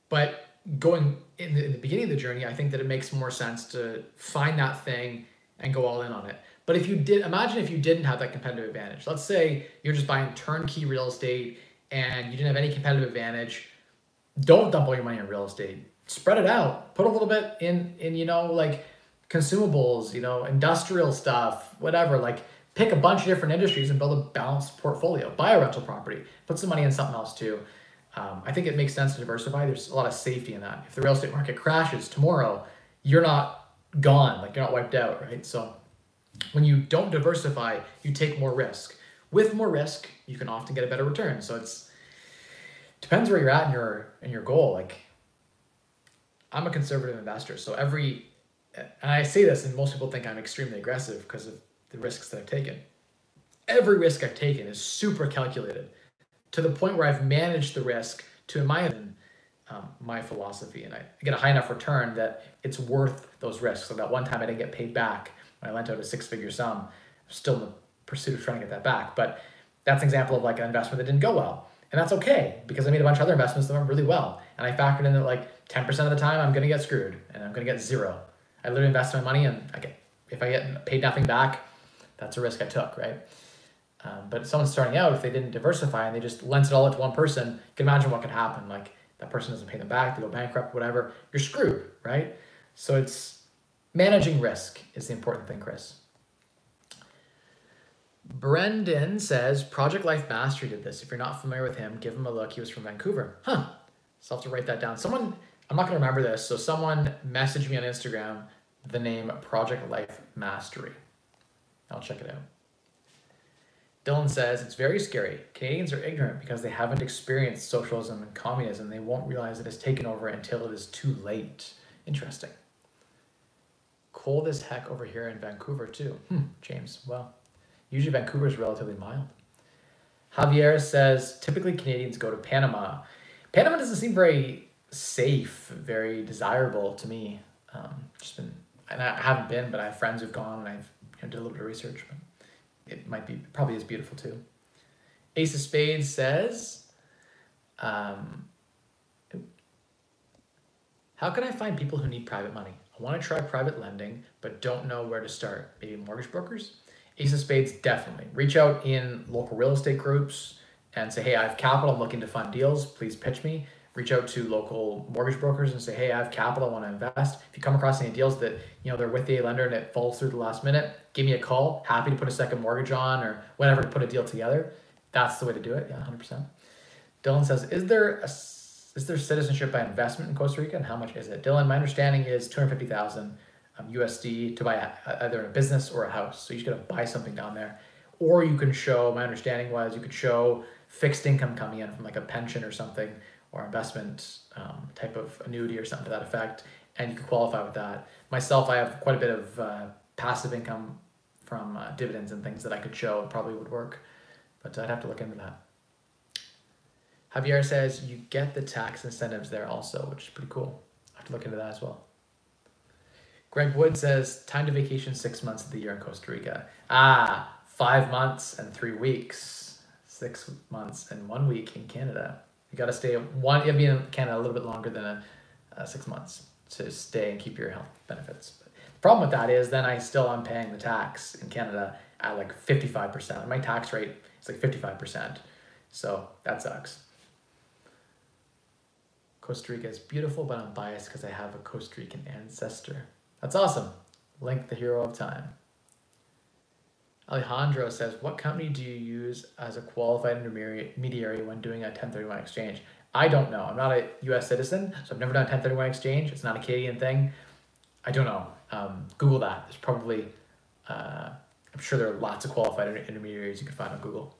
But going in the, in the beginning of the journey, I think that it makes more sense to find that thing and go all in on it. But if you did, imagine if you didn't have that competitive advantage. Let's say you're just buying turnkey real estate and you didn't have any competitive advantage. Don't dump all your money in real estate. Spread it out. Put a little bit in, in you know, like consumables, you know, industrial stuff, whatever. Like pick a bunch of different industries and build a balanced portfolio. Buy a rental property. Put some money in something else too. Um, I think it makes sense to diversify. There's a lot of safety in that. If the real estate market crashes tomorrow, you're not gone. Like you're not wiped out, right? So when you don't diversify, you take more risk. With more risk, you can often get a better return. So it's depends where you're at in your in your goal. Like I'm a conservative investor, so every and I say this, and most people think I'm extremely aggressive because of the risks that I've taken. Every risk I've taken is super calculated to the point where I've managed the risk to, in my um, my philosophy, and I get a high enough return that it's worth those risks. So that one time I didn't get paid back when I lent out a six figure sum. I'm still in the pursuit of trying to get that back. But that's an example of like an investment that didn't go well. And that's okay because I made a bunch of other investments that went really well. And I factored in that like 10% of the time I'm going to get screwed and I'm going to get zero. I literally invested my money and I get, if I get paid nothing back, that's a risk I took, right? Um, but someone starting out, if they didn't diversify and they just lent it all out to one person, you can imagine what could happen. Like that person doesn't pay them back, they go bankrupt, whatever. You're screwed, right? So it's managing risk is the important thing, Chris. Brendan says Project Life Mastery did this. If you're not familiar with him, give him a look. He was from Vancouver. Huh. So I'll have to write that down. Someone, I'm not going to remember this. So someone messaged me on Instagram the name Project Life Mastery. I'll check it out. Dylan says it's very scary. Canadians are ignorant because they haven't experienced socialism and communism. They won't realize it has taken over until it is too late. Interesting. Cold as heck over here in Vancouver, too. Hmm, James. Well, usually Vancouver is relatively mild. Javier says typically Canadians go to Panama. Panama doesn't seem very safe, very desirable to me. Um, just been, and I haven't been, but I have friends who've gone, and I've you know, did a little bit of research. But it might be probably is beautiful too. Ace of Spades says, um, how can I find people who need private money? I want to try private lending, but don't know where to start. Maybe mortgage brokers? Ace of Spades, definitely. Reach out in local real estate groups and say, hey, I have capital, I'm looking to fund deals. Please pitch me reach out to local mortgage brokers and say, hey, I have capital, I want to invest. If you come across any deals that, you know, they're with the lender and it falls through the last minute, give me a call. Happy to put a second mortgage on or whatever to put a deal together. That's the way to do it. Yeah, 100%. Dylan says, is there a, is there citizenship by investment in Costa Rica and how much is it? Dylan, my understanding is 250,000 um, USD to buy a, either a business or a house. So you just got to buy something down there. Or you can show, my understanding was you could show fixed income coming in from like a pension or something or investment um, type of annuity or something to that effect, and you could qualify with that. Myself, I have quite a bit of uh, passive income from uh, dividends and things that I could show probably would work, but I'd have to look into that. Javier says you get the tax incentives there also, which is pretty cool. I have to look into that as well. Greg Wood says time to vacation six months of the year in Costa Rica. Ah, five months and three weeks, six months and one week in Canada. You got to stay one. Be in Canada a little bit longer than a, uh, six months to stay and keep your health benefits. But the problem with that is then I still am paying the tax in Canada at like fifty five percent. My tax rate is like fifty five percent, so that sucks. Costa Rica is beautiful, but I'm biased because I have a Costa Rican ancestor. That's awesome. Link the hero of time. Alejandro says, what company do you use as a qualified intermediary when doing a 1031 exchange? I don't know. I'm not a U.S. citizen, so I've never done a 1031 exchange. It's not a Canadian thing. I don't know. Um, Google that. There's probably, uh, I'm sure there are lots of qualified intermediaries you can find on Google.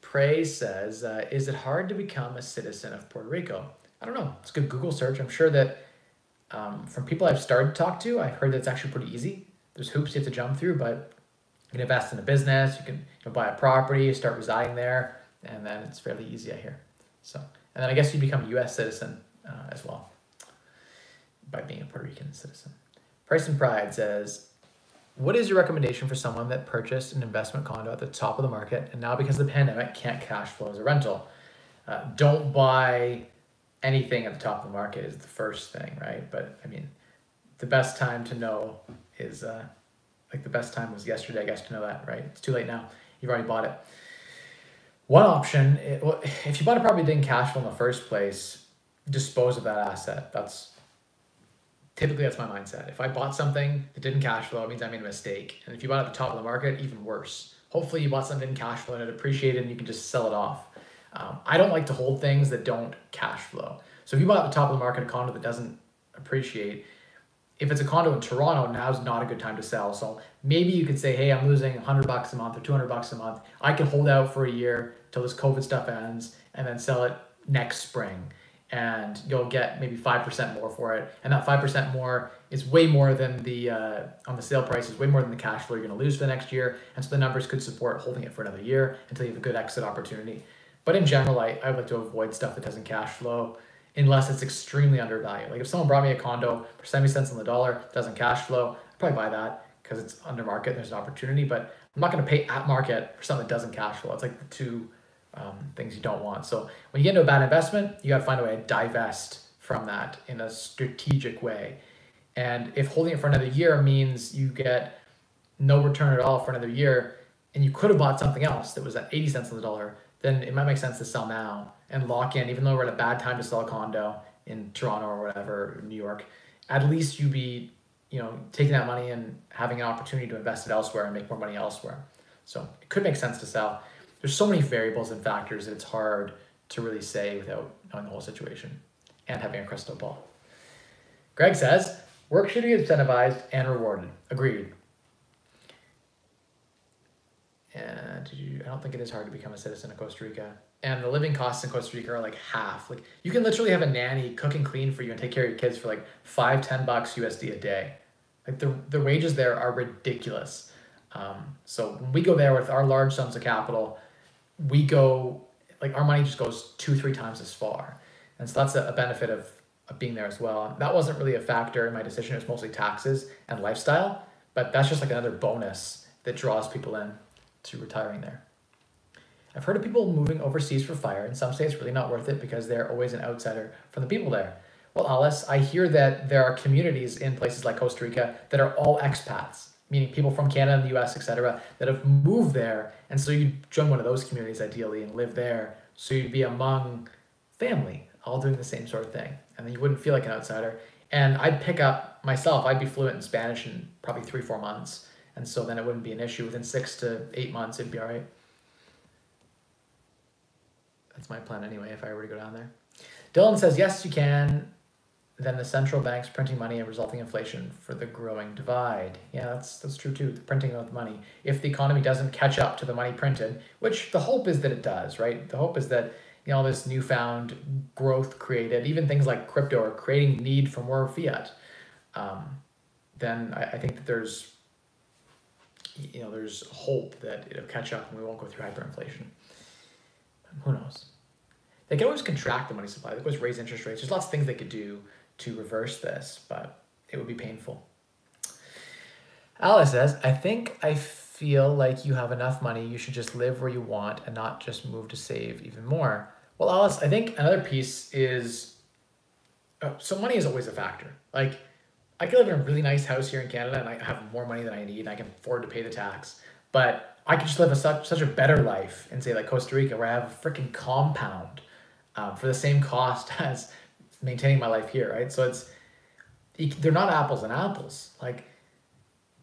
Prey says, uh, is it hard to become a citizen of Puerto Rico? I don't know. It's a good Google search. I'm sure that um, from people I've started to talk to, I've heard that it's actually pretty easy there's hoops you have to jump through, but you can invest in a business, you can you know, buy a property, start residing there, and then it's fairly easy, I hear. So, and then I guess you become a U.S. citizen uh, as well by being a Puerto Rican citizen. Price and Pride says, what is your recommendation for someone that purchased an investment condo at the top of the market and now because of the pandemic can't cash flow as a rental? Uh, don't buy anything at the top of the market is the first thing, right? But I mean, the best time to know is uh, like the best time was yesterday, I guess, to know that, right? It's too late now. You've already bought it. One option, it, well, if you bought a property didn't cash flow in the first place, dispose of that asset. That's typically that's my mindset. If I bought something that didn't cash flow, it means I made a mistake. And if you bought at the top of the market, even worse. Hopefully, you bought something in cash flow and it appreciated, and you can just sell it off. Um, I don't like to hold things that don't cash flow. So if you bought at the top of the market a condo that doesn't appreciate, if it's a condo in Toronto, now's not a good time to sell. So maybe you could say, hey, I'm losing 100 bucks a month or 200 bucks a month. I can hold out for a year till this COVID stuff ends and then sell it next spring. And you'll get maybe 5% more for it. And that 5% more is way more than the, uh, on the sale price, is way more than the cash flow you're going to lose for the next year. And so the numbers could support holding it for another year until you have a good exit opportunity. But in general, I, I like to avoid stuff that doesn't cash flow unless it's extremely undervalued. Like if someone brought me a condo for 70 cents on the dollar, doesn't cash flow, I'd probably buy that because it's under market, there's an opportunity, but I'm not going to pay at market for something that doesn't cash flow. It's like the two um, things you don't want. So when you get into a bad investment, you got to find a way to divest from that in a strategic way. And if holding it for another year means you get no return at all for another year, and you could have bought something else that was at 80 cents on the dollar, then it might make sense to sell now and lock in, even though we're at a bad time to sell a condo in Toronto or whatever, New York, at least you be, you know, taking that money and having an opportunity to invest it elsewhere and make more money elsewhere. So it could make sense to sell. There's so many variables and factors that it's hard to really say without knowing the whole situation and having a crystal ball. Greg says, work should be incentivized and rewarded. Agreed. And you, I don't think it is hard to become a citizen of Costa Rica. And the living costs in Costa Rica are like half. Like you can literally have a nanny cook and clean for you and take care of your kids for like five, ten bucks USD a day. Like the, the wages there are ridiculous. Um, so when we go there with our large sums of capital, we go like our money just goes two, three times as far. And so that's a, a benefit of, of being there as well. That wasn't really a factor in my decision. It was mostly taxes and lifestyle, but that's just like another bonus that draws people in to retiring there. I've heard of people moving overseas for fire, and some say it's really not worth it because they're always an outsider from the people there. Well, Alice, I hear that there are communities in places like Costa Rica that are all expats, meaning people from Canada and the US, etc., that have moved there. And so you join one of those communities ideally and live there. So you'd be among family, all doing the same sort of thing. And then you wouldn't feel like an outsider. And I'd pick up myself, I'd be fluent in Spanish in probably three, four months. And so then it wouldn't be an issue. Within six to eight months, it'd be all right. That's my plan anyway, if I were to go down there. Dylan says, yes, you can. Then the central bank's printing money and resulting inflation for the growing divide. Yeah, that's that's true too. The printing of money. If the economy doesn't catch up to the money printed, which the hope is that it does, right? The hope is that you know this newfound growth created, even things like crypto are creating need for more fiat. Um, then I, I think that there's you know there's hope that it'll catch up and we won't go through hyperinflation. Who knows? They can always contract the money supply. They can always raise interest rates. There's lots of things they could do to reverse this, but it would be painful. Alice says, I think I feel like you have enough money. You should just live where you want and not just move to save even more. Well, Alice, I think another piece is oh, so money is always a factor. Like, I could live in a really nice house here in Canada and I have more money than I need and I can afford to pay the tax. But I could just live a such such a better life in say like Costa Rica where I have a freaking compound um, for the same cost as maintaining my life here, right? So it's they're not apples and apples. Like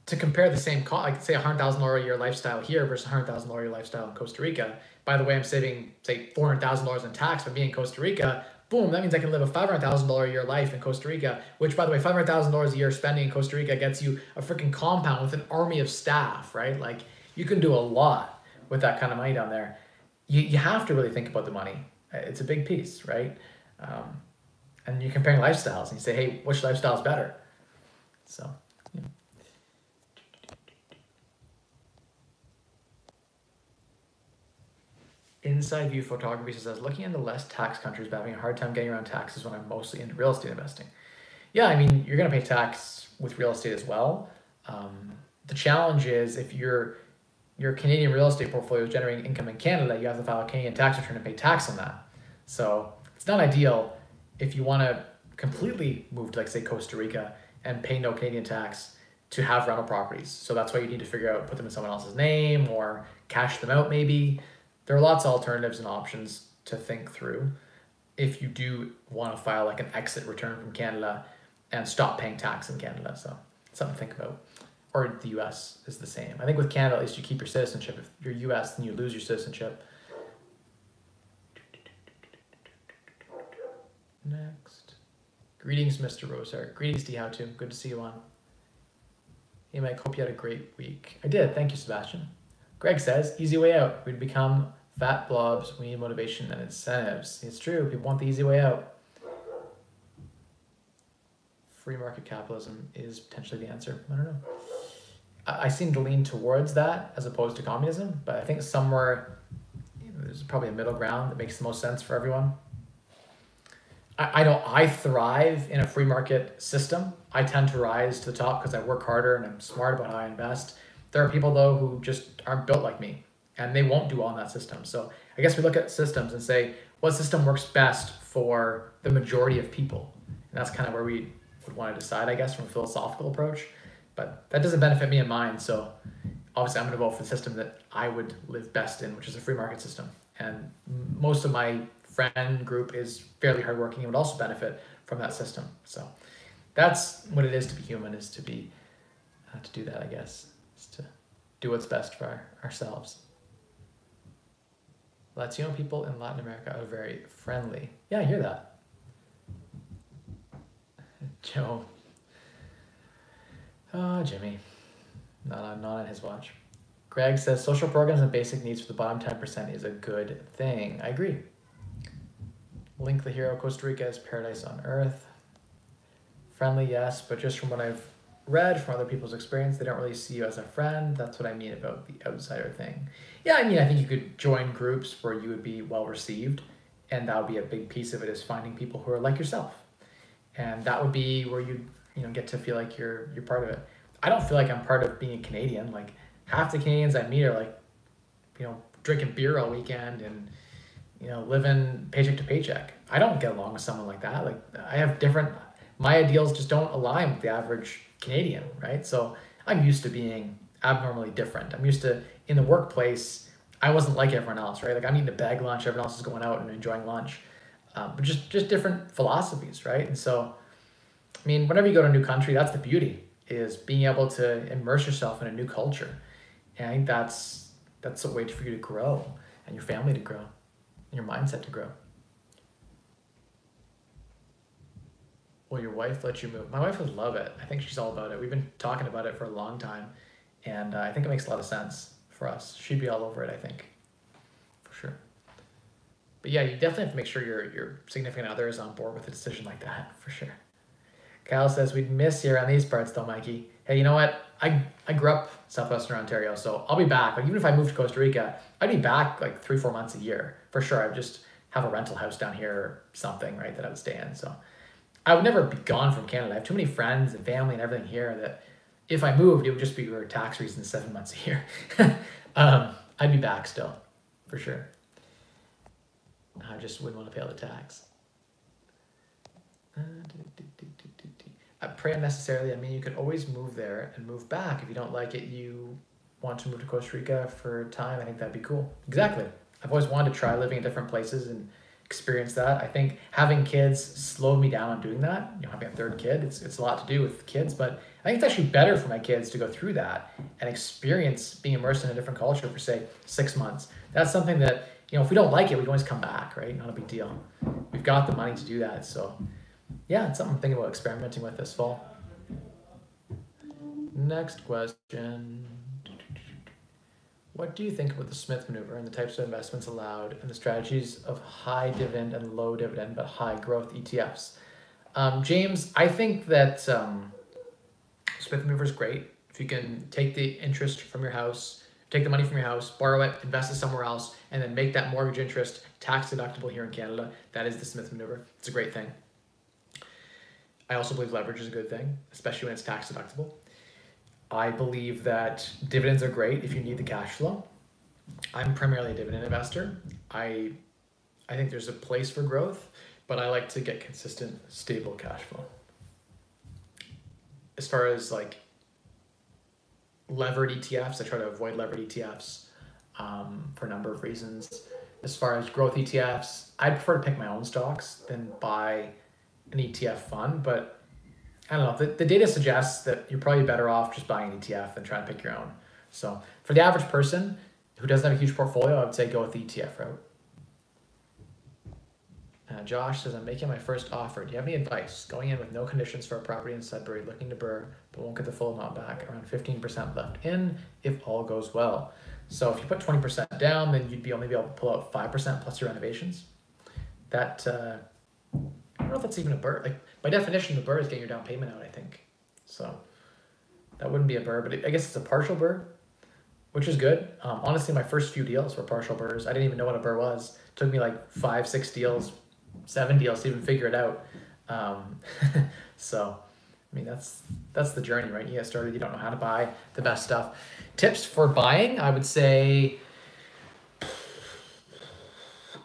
to compare the same cost, like say a hundred thousand dollar a year lifestyle here versus a hundred thousand dollar a year lifestyle in Costa Rica. By the way, I'm saving say four hundred thousand dollars in tax by being in Costa Rica. Boom, that means I can live a five hundred thousand dollar a year life in Costa Rica. Which, by the way, five hundred thousand dollars a year spending in Costa Rica gets you a freaking compound with an army of staff, right? Like you can do a lot with that kind of money down there. You, you have to really think about the money. It's a big piece, right? Um, and you're comparing lifestyles and you say, hey, which lifestyle is better? So, yeah. Inside View Photography says, looking into less tax countries, but having a hard time getting around taxes when I'm mostly into real estate investing. Yeah, I mean, you're going to pay tax with real estate as well. Um, the challenge is if you're your Canadian real estate portfolio is generating income in Canada, you have to file a Canadian tax return and pay tax on that. So it's not ideal if you want to completely move to like say Costa Rica and pay no Canadian tax to have rental properties. So that's why you need to figure out put them in someone else's name or cash them out maybe. There are lots of alternatives and options to think through if you do want to file like an exit return from Canada and stop paying tax in Canada. So something to think about or the U.S. is the same. I think with Canada, at least you keep your citizenship. If you're U.S., then you lose your citizenship. Next. Greetings, Mr. Rosehart. Greetings, D. How to. Good to see you on. Hey, Mike. Hope you had a great week. I did. Thank you, Sebastian. Greg says, easy way out. We'd become fat blobs. We need motivation and incentives. It's true. People want the easy way out free market capitalism is potentially the answer. I don't know. I, I seem to lean towards that as opposed to communism, but I think somewhere you know, there's probably a middle ground that makes the most sense for everyone. I, I don't. I thrive in a free market system. I tend to rise to the top because I work harder and I'm smart about how I invest. There are people though who just aren't built like me, and they won't do well in that system. So I guess we look at systems and say what system works best for the majority of people, and that's kind of where we would want to decide, I guess, from a philosophical approach. But that doesn't benefit me in mine. So obviously I'm going to vote for the system that I would live best in, which is a free market system. And most of my friend group is fairly hardworking and would also benefit from that system. So that's what it is to be human, is to be uh, to do that, I guess, to do what's best for our, ourselves. Latino people in Latin America are very friendly. Yeah, I hear that. Joe. Oh, Jimmy. Not on, not on his watch. Greg says social programs and basic needs for the bottom 10% is a good thing. I agree. Link the hero Costa Rica is paradise on earth. Friendly, yes, but just from what I've read from other people's experience, they don't really see you as a friend. That's what I mean about the outsider thing. Yeah, I mean, I think you could join groups where you would be well received, and that would be a big piece of it is finding people who are like yourself, and that would be where you you know get to feel like you're you're part of it. I don't feel like I'm part of being a Canadian. Like half the Canadians I meet are like, you know, drinking beer all weekend and you know living paycheck to paycheck. I don't get along with someone like that. Like I have different. My ideals just don't align with the average Canadian, right? So I'm used to being abnormally different. I'm used to in the workplace. I wasn't like everyone else, right? Like I'm eating a bag lunch. Everyone else is going out and enjoying lunch, um, but just just different philosophies, right? And so, I mean, whenever you go to a new country, that's the beauty is being able to immerse yourself in a new culture. And I think that's that's a way for you to grow and your family to grow and your mindset to grow. Will your wife let you move? My wife would love it. I think she's all about it. We've been talking about it for a long time, and uh, I think it makes a lot of sense for us. She'd be all over it, I think, for sure. But yeah, you definitely have to make sure your your significant other is on board with a decision like that, for sure. Kyle says we'd miss you around these parts though, Mikey. Hey, you know what? I I grew up southwestern Ontario, so I'll be back. Like even if I moved to Costa Rica, I'd be back like three four months a year for sure. I'd just have a rental house down here or something, right? That I would stay in. So I would never be gone from Canada. I have too many friends and family and everything here that if I moved, it would just be for tax reasons seven months a year. um, I'd be back still, for sure. I just wouldn't want to pay all the tax. Uh, pray unnecessarily. I mean, you could always move there and move back. If you don't like it, you want to move to Costa Rica for a time. I think that'd be cool. Exactly. I've always wanted to try living in different places and experience that. I think having kids slowed me down on doing that. You know, having a third kid, it's, it's a lot to do with kids, but I think it's actually better for my kids to go through that and experience being immersed in a different culture for say six months. That's something that, you know, if we don't like it, we can always come back, right? Not a big deal. We've got the money to do that. So yeah, it's something I'm thinking about experimenting with this fall. Next question. What do you think about the Smith maneuver and the types of investments allowed and the strategies of high dividend and low dividend but high growth ETFs? Um, James, I think that um, Smith maneuver is great. If you can take the interest from your house, take the money from your house, borrow it, invest it somewhere else, and then make that mortgage interest tax deductible here in Canada, that is the Smith maneuver. It's a great thing. I also believe leverage is a good thing, especially when it's tax deductible. I believe that dividends are great if you need the cash flow. I'm primarily a dividend investor. I I think there's a place for growth, but I like to get consistent, stable cash flow. As far as like levered ETFs, I try to avoid levered ETFs um, for a number of reasons. As far as growth ETFs, I prefer to pick my own stocks than buy an ETF fund, but I don't know. The, the data suggests that you're probably better off just buying an ETF than trying to pick your own. So for the average person who doesn't have a huge portfolio, I would say go with the ETF route. Uh, Josh says, I'm making my first offer. Do you have any advice? Going in with no conditions for a property in Sudbury, looking to BRRRR, but won't get the full amount back. Around 15% left in if all goes well. So if you put 20% down, then you'd be only be able to pull out 5% plus your renovations. That, uh, don't know if that's even a BRRRR. Like by definition, the BRRRR is getting your down payment out, I think. So that wouldn't be a BRRRR, but it, I guess it's a partial BRRRR, which is good. Um, honestly, my first few deals were partial BRRRRs. I didn't even know what a BRRRR was. It took me like five, six deals, seven deals to even figure it out. Um, so, I mean, that's that's the journey, right? You get started, you don't know how to buy the best stuff. Tips for buying, I would say,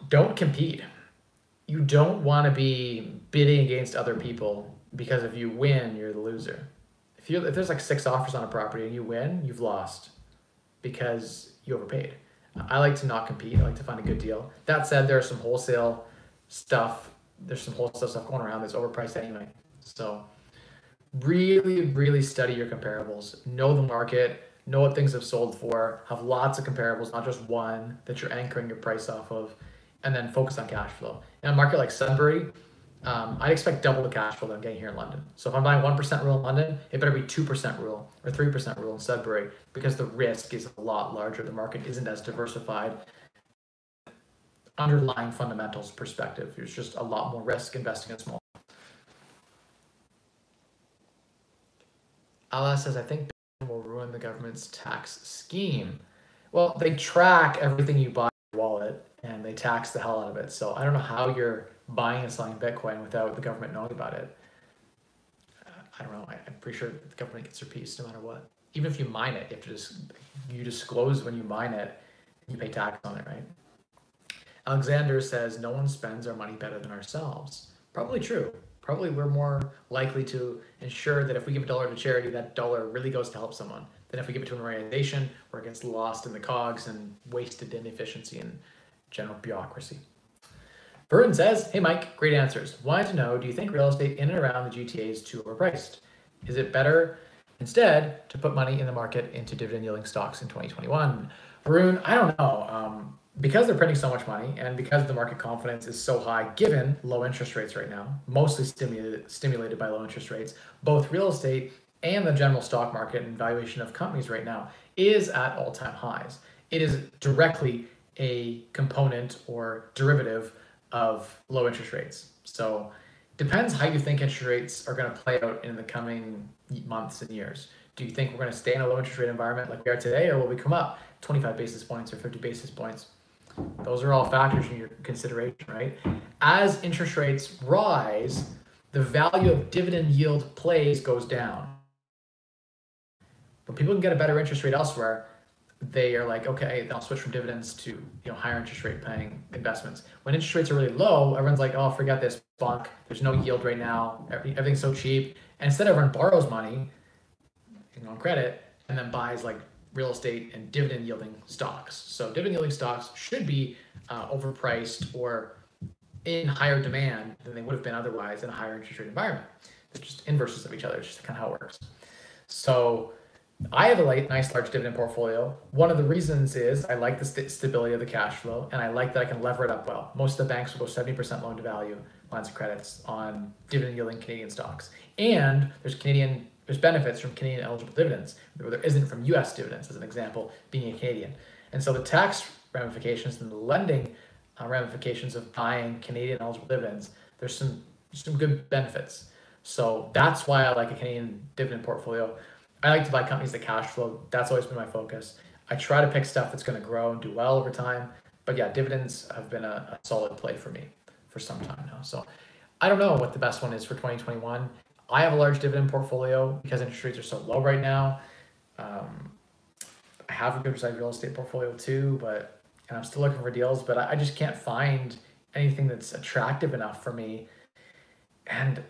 don't compete you don't want to be bidding against other people because if you win, you're the loser. If you if there's like six offers on a property and you win, you've lost. because you overpaid. I like to not compete. I like to find a good deal. That said, there's some wholesale stuff. There's some wholesale stuff going around that's overpriced anyway. So really, really study your comparables. Know the market. Know what things have sold for. Have lots of comparables, not just one that you're anchoring your price off of, and then focus on cash flow. In a market like Sudbury, um, I'd expect double the cash flow that I'm getting here in London. So if I'm buying 1% rule in London, it better be 2% rule or 3% rule in Sudbury because the risk is a lot larger. The market isn't as diversified. Underlying fundamentals perspective, there's just a lot more risk investing in small. Allah says, I think will ruin the government's tax scheme. Well, they track everything you buy in your wallet and they tax the hell out of it. So I don't know how you're buying and selling Bitcoin without the government knowing about it. I don't know. I, am pretty sure the government gets their piece no matter what. Even if you mine it, you have to just you disclose when you mine it, you pay tax on it, right? Alexander says no one spends our money better than ourselves. Probably true. Probably we're more likely to ensure that if we give a dollar to charity, that dollar really goes to help someone than if we give it to an organization where it gets lost in the cogs and wasted in efficiency and general bureaucracy. Burton says, Hey Mike, great answers. Wanted to know, do you think real estate in and around the GTA is too overpriced? Is it better instead to put money in the market into dividend yielding stocks in 2021? Varun, I don't know. Um, because they're printing so much money and because the market confidence is so high given low interest rates right now, mostly stimulated, stimulated by low interest rates, both real estate and the general stock market and valuation of companies right now is at all time highs. It is directly a component or derivative of low interest rates. So depends how you think interest rates are going to play out in the coming months and years. Do you think we're going to stay in a low interest rate environment like we are today, or will we come up 25 basis points or 50 basis points? Those are all factors in your consideration, right? As interest rates rise, the value of dividend yield plays goes down. But people can get a better interest rate elsewhere they are like, okay, I'll switch from dividends to you know higher interest rate paying investments. When interest rates are really low, everyone's like, oh, forget this bunk. There's no yield right now. Everything's so cheap. And instead, everyone borrows money on credit and then buys like real estate and dividend yielding stocks. So dividend yielding stocks should be uh, overpriced or in higher demand than they would have been otherwise in a higher interest rate environment. They're just inverses of each other. It's just kind of how it works. So I have a light, nice large dividend portfolio. One of the reasons is I like the st- stability of the cash flow and I like that I can lever it up well. Most of the banks will go 70% loan to value lines of credits on dividend yielding Canadian stocks. And there's Canadian there's benefits from Canadian eligible dividends where there isn't from US dividends as an example being a Canadian. And so the tax ramifications and the lending uh, ramifications of buying Canadian eligible dividends, there's some some good benefits. So that's why I like a Canadian dividend portfolio. I like to buy companies that cash flow. That's always been my focus. I try to pick stuff that's going to grow and do well over time. But yeah, dividends have been a, a solid play for me for some time now. So I don't know what the best one is for 2021. I have a large dividend portfolio because interest rates are so low right now. Um, I have a good sized real estate portfolio too, but and I'm still looking for deals, but I, I just can't find anything that's attractive enough for me. And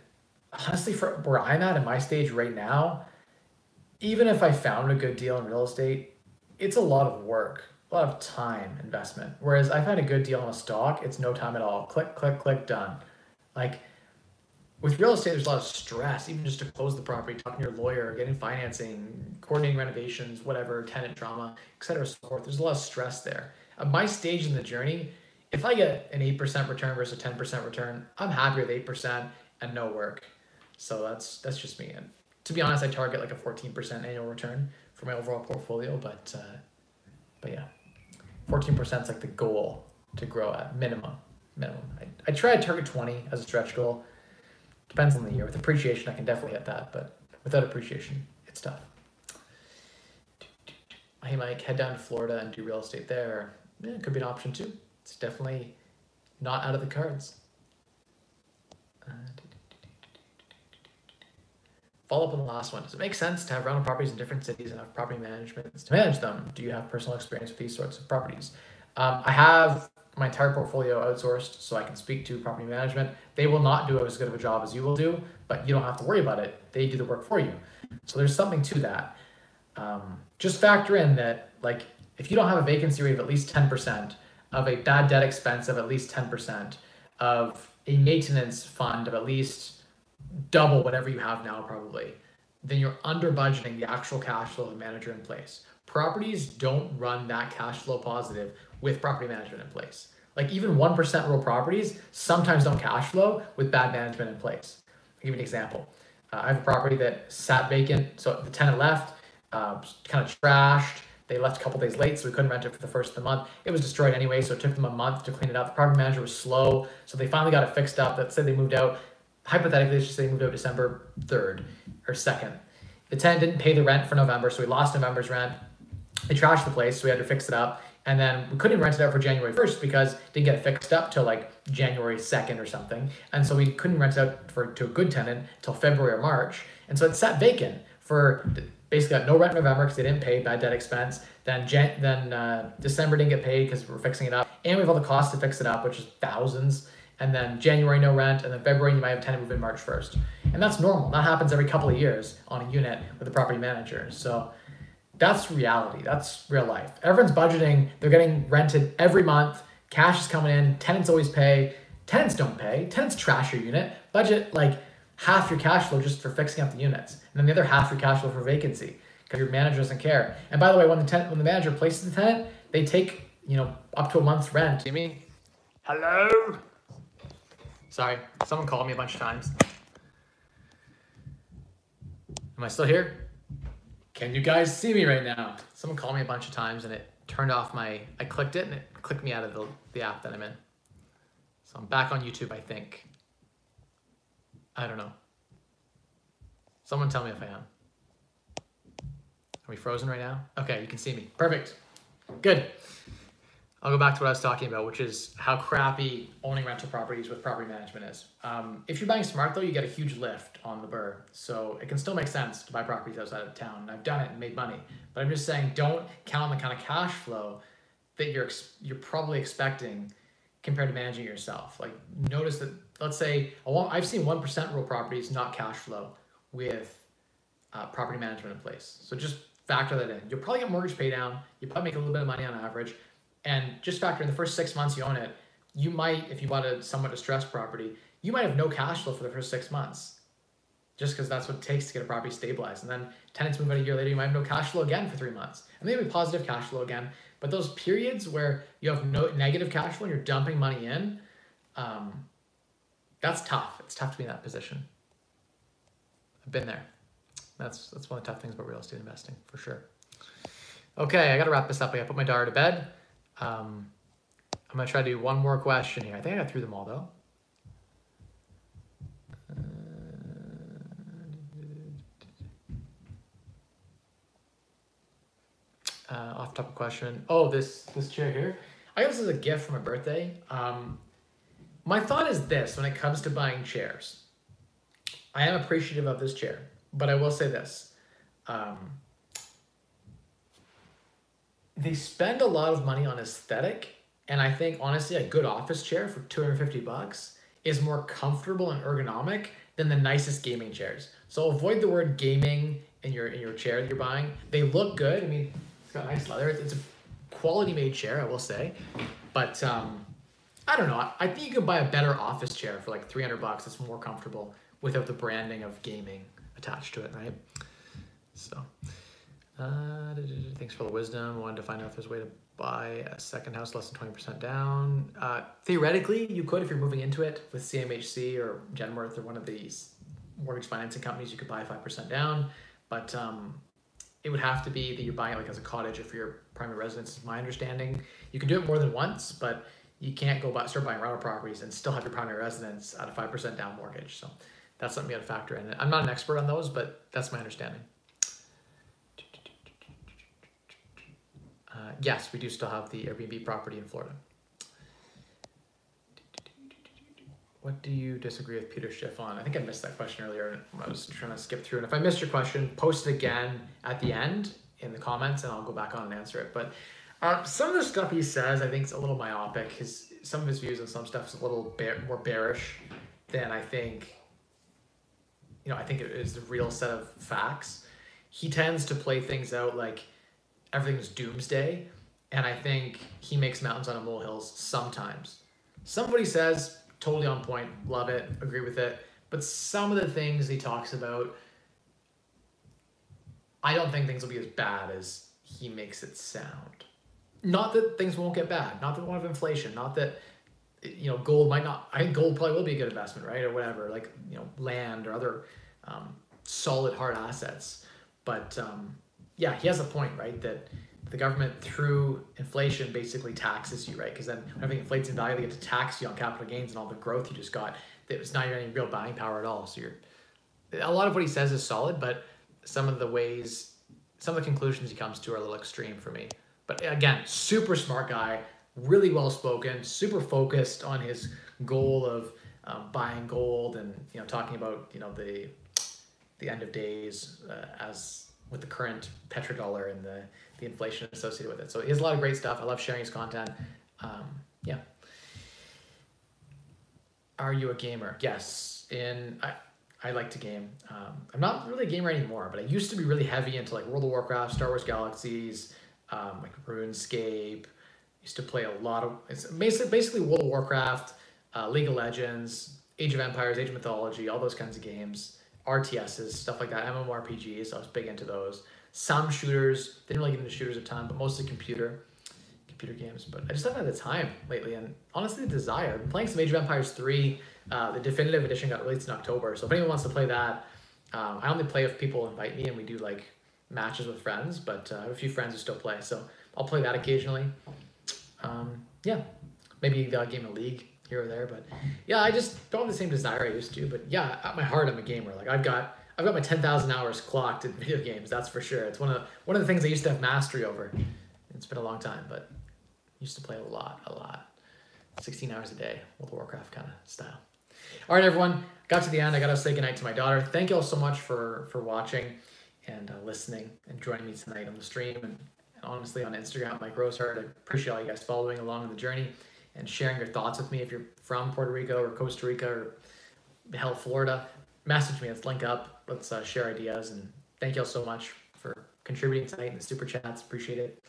honestly, for where I'm at in my stage right now, even if I found a good deal in real estate, it's a lot of work, a lot of time investment. Whereas I find a good deal on a stock, it's no time at all. Click, click, click, done. Like with real estate, there's a lot of stress, even just to close the property, talking to your lawyer, getting financing, coordinating renovations, whatever, tenant drama, et cetera, so forth. There's a lot of stress there. At my stage in the journey, if I get an 8% return versus a 10% return, I'm happy with 8% and no work. So that's that's just me. And to be honest, I target like a 14% annual return for my overall portfolio, but uh, but yeah, 14% is like the goal to grow at minimum. Minimum. I, I try to target 20 as a stretch goal. Depends on the year. With appreciation, I can definitely hit that, but without appreciation, it's tough. Hey, Mike, head down to Florida and do real estate there. Yeah, it could be an option too. It's definitely not out of the cards. Uh, follow up on the last one. Does it make sense to have rental properties in different cities and have property management to manage them? Do you have personal experience with these sorts of properties? Um, I have my entire portfolio outsourced so I can speak to property management. They will not do as good of a job as you will do, but you don't have to worry about it. They do the work for you. So there's something to that. Um, just factor in that like if you don't have a vacancy rate of at least 10%, of a bad debt expense of at least 10%, of a maintenance fund of at least double whatever you have now, probably, then you're under budgeting the actual cash flow of manager in place. Properties don't run that cash flow positive with property management in place. Like even 1% rule properties sometimes don't cash flow with bad management in place. I'll give you an example. Uh, I have a property that sat vacant, so the tenant left, uh, kind of trashed. They left a couple days late, so we couldn't rent it for the first of the month. It was destroyed anyway, so it took them a month to clean it up. The property manager was slow, so they finally got it fixed up. That said they moved out. Hypothetically, let's just say moved out December 3rd or 2nd. The tenant didn't pay the rent for November, so we lost November's rent. They trashed the place, so we had to fix it up. And then we couldn't rent it out for January 1st because didn't get it fixed up till like January 2nd or something. And so we couldn't rent it out for to a good tenant till February or March. And so it sat vacant for basically got no rent in November because they didn't pay bad debt expense. Then Jan- then uh, December didn't get paid because we're fixing it up. And we have all the costs to fix it up, which is thousands. And then January no rent, and then February you might have a tenant move in March 1st. And that's normal. That happens every couple of years on a unit with a property manager. So that's reality. That's real life. Everyone's budgeting. They're getting rented every month. Cash is coming in. Tenants always pay. Tenants don't pay. Tenants trash your unit. Budget like half your cash flow just for fixing up the units, and then the other half your cash flow for vacancy because your manager doesn't care. And by the way, when the tenant, when the manager places the tenant, they take you know up to a month's rent. See me? Hello. Sorry, someone called me a bunch of times. Am I still here? Can you guys see me right now? Someone called me a bunch of times and it turned off my, I clicked it and it clicked me out of the, the app that I'm in. So I'm back on YouTube, I think. I don't know. Someone tell me if I am. Are we frozen right now? Okay, you can see me. Perfect. Good. I'll go back to what I was talking about, which is how crappy owning rental properties with property management is. Um, if you're buying smart, though, you get a huge lift on the BRRRR. So it can still make sense to buy properties outside of town. I've done it and made money. But I'm just saying, don't count on the kind of cash flow that you're you're probably expecting compared to managing yourself. Like notice that, let's say, I've seen 1% rule properties not cash flow with uh, property management in place. So just factor that in. You'll probably get mortgage pay down. You probably make a little bit of money on average and just factor in the first six months you own it, you might, if you bought a somewhat distressed property, you might have no cash flow for the first six months. Just because that's what it takes to get a property stabilized. And then tenants move out a year later, you might have no cash flow again for three months. And maybe positive cash flow again. But those periods where you have no negative cash flow and you're dumping money in, um, that's tough. It's tough to be in that position. I've been there. That's that's one of the tough things about real estate investing, for sure. Okay, I gotta wrap this up. I gotta put my daughter to bed. Um, I'm going to try to do one more question here. I think I got through them all, though. Uh, off topic question. Oh, this this chair here. I got this as a gift for my birthday. Um, my thought is this when it comes to buying chairs. I am appreciative of this chair, but I will say this. Um, they spend a lot of money on aesthetic and i think honestly a good office chair for 250 bucks is more comfortable and ergonomic than the nicest gaming chairs. So avoid the word gaming in your in your chair that you're buying. They look good. I mean it's got nice leather. It's, a quality made chair i will say. But um i don't know. I think you can buy a better office chair for like 300 bucks it's more comfortable without the branding of gaming attached to it right? So uh, thanks for the wisdom. Wanted to find out if there's a way to buy a second house less than 20% down. Uh, theoretically, you could if you're moving into it with CMHC or Genworth or one of these mortgage financing companies, you could buy 5% down. But um, it would have to be that you're buying it like as a cottage or for your primary residence, is my understanding. You can do it more than once, but you can't go buy, start buying rental properties and still have your primary residence at a 5% down mortgage. So that's something you got to factor in. I'm not an expert on those, but that's my understanding. Uh, yes, we do still have the Airbnb property in Florida. What do you disagree with Peter Schiff on? I think I missed that question earlier. I was trying to skip through. And if I missed your question, post it again at the end in the comments and I'll go back on and answer it. But uh, some of the stuff he says, I think, is a little myopic. His Some of his views on some stuff is a little bear, more bearish than I think, you know, I think it is the real set of facts. He tends to play things out like, everything's doomsday. And I think he makes mountains out of molehills sometimes. Somebody says, totally on point, love it, agree with it. But some of the things he talks about, I don't think things will be as bad as he makes it sound. Not that things won't get bad, not that we won't have inflation, not that you know gold might not. I think gold probably will be a good investment, right, or whatever, like you know land or other um, solid hard assets. But um, yeah, he has a point, right? That the government through inflation basically taxes you, right? Because then everything inflates in value, they get to tax you on capital gains and all the growth you just got. That It's not any real buying power at all. So you're a lot of what he says is solid, but some of the ways, some of the conclusions he comes to are a little extreme for me. But again, super smart guy, really well spoken, super focused on his goal of um, buying gold and you know talking about you know the the end of days uh, as with the current petrodollar and the the inflation associated with it. So he has a lot of great stuff. I love sharing his content. Um, yeah. Are you a gamer? Yes. In I, I like to game. Um, I'm not really a gamer anymore, but I used to be really heavy into like World of Warcraft, Star Wars Galaxies, um, like RuneScape. Used to play a lot of it's basically basically World of Warcraft, uh, League of Legends, Age of Empires, Age of Mythology, all those kinds of games, RTSs, stuff like that, MMORPGs. I was big into those some shooters. Didn't really get into shooters a ton, but mostly computer computer games. But I just haven't had the time lately, and honestly, the desire. I'm playing some Age of Empires three. Uh, the definitive edition got released in October, so if anyone wants to play that, um, I only play if people invite me, and we do like matches with friends. But uh, I have a few friends who still play, so I'll play that occasionally. Um, yeah, maybe uh, game a league here or there, but yeah, I just don't have the same desire I used to. But yeah, at my heart, I'm a gamer. Like I've got I've got my ten thousand hours clocked in video games. That's for sure. It's one of one of the things I used to have mastery over. It's been a long time, but used to play a lot, a lot. Sixteen hours a day, World of Warcraft kind of style. All right, everyone. Got to the end. I gotta say goodnight to my daughter. Thank you all so much for for watching and uh, listening and joining me tonight on the stream and, and honestly on Instagram, Mike Rosehart. I appreciate all you guys following along on the journey and sharing your thoughts with me. If you're from Puerto Rico or Costa Rica or hell, Florida, message me. Let's link up let's uh, share ideas. And thank you all so much for contributing tonight in the super chats. Appreciate it.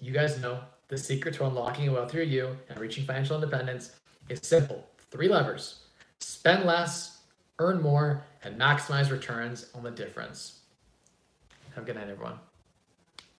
You guys know the secret to unlocking wealth through you and reaching financial independence is simple three levers spend less, earn more, and maximize returns on the difference. Have a good night, everyone.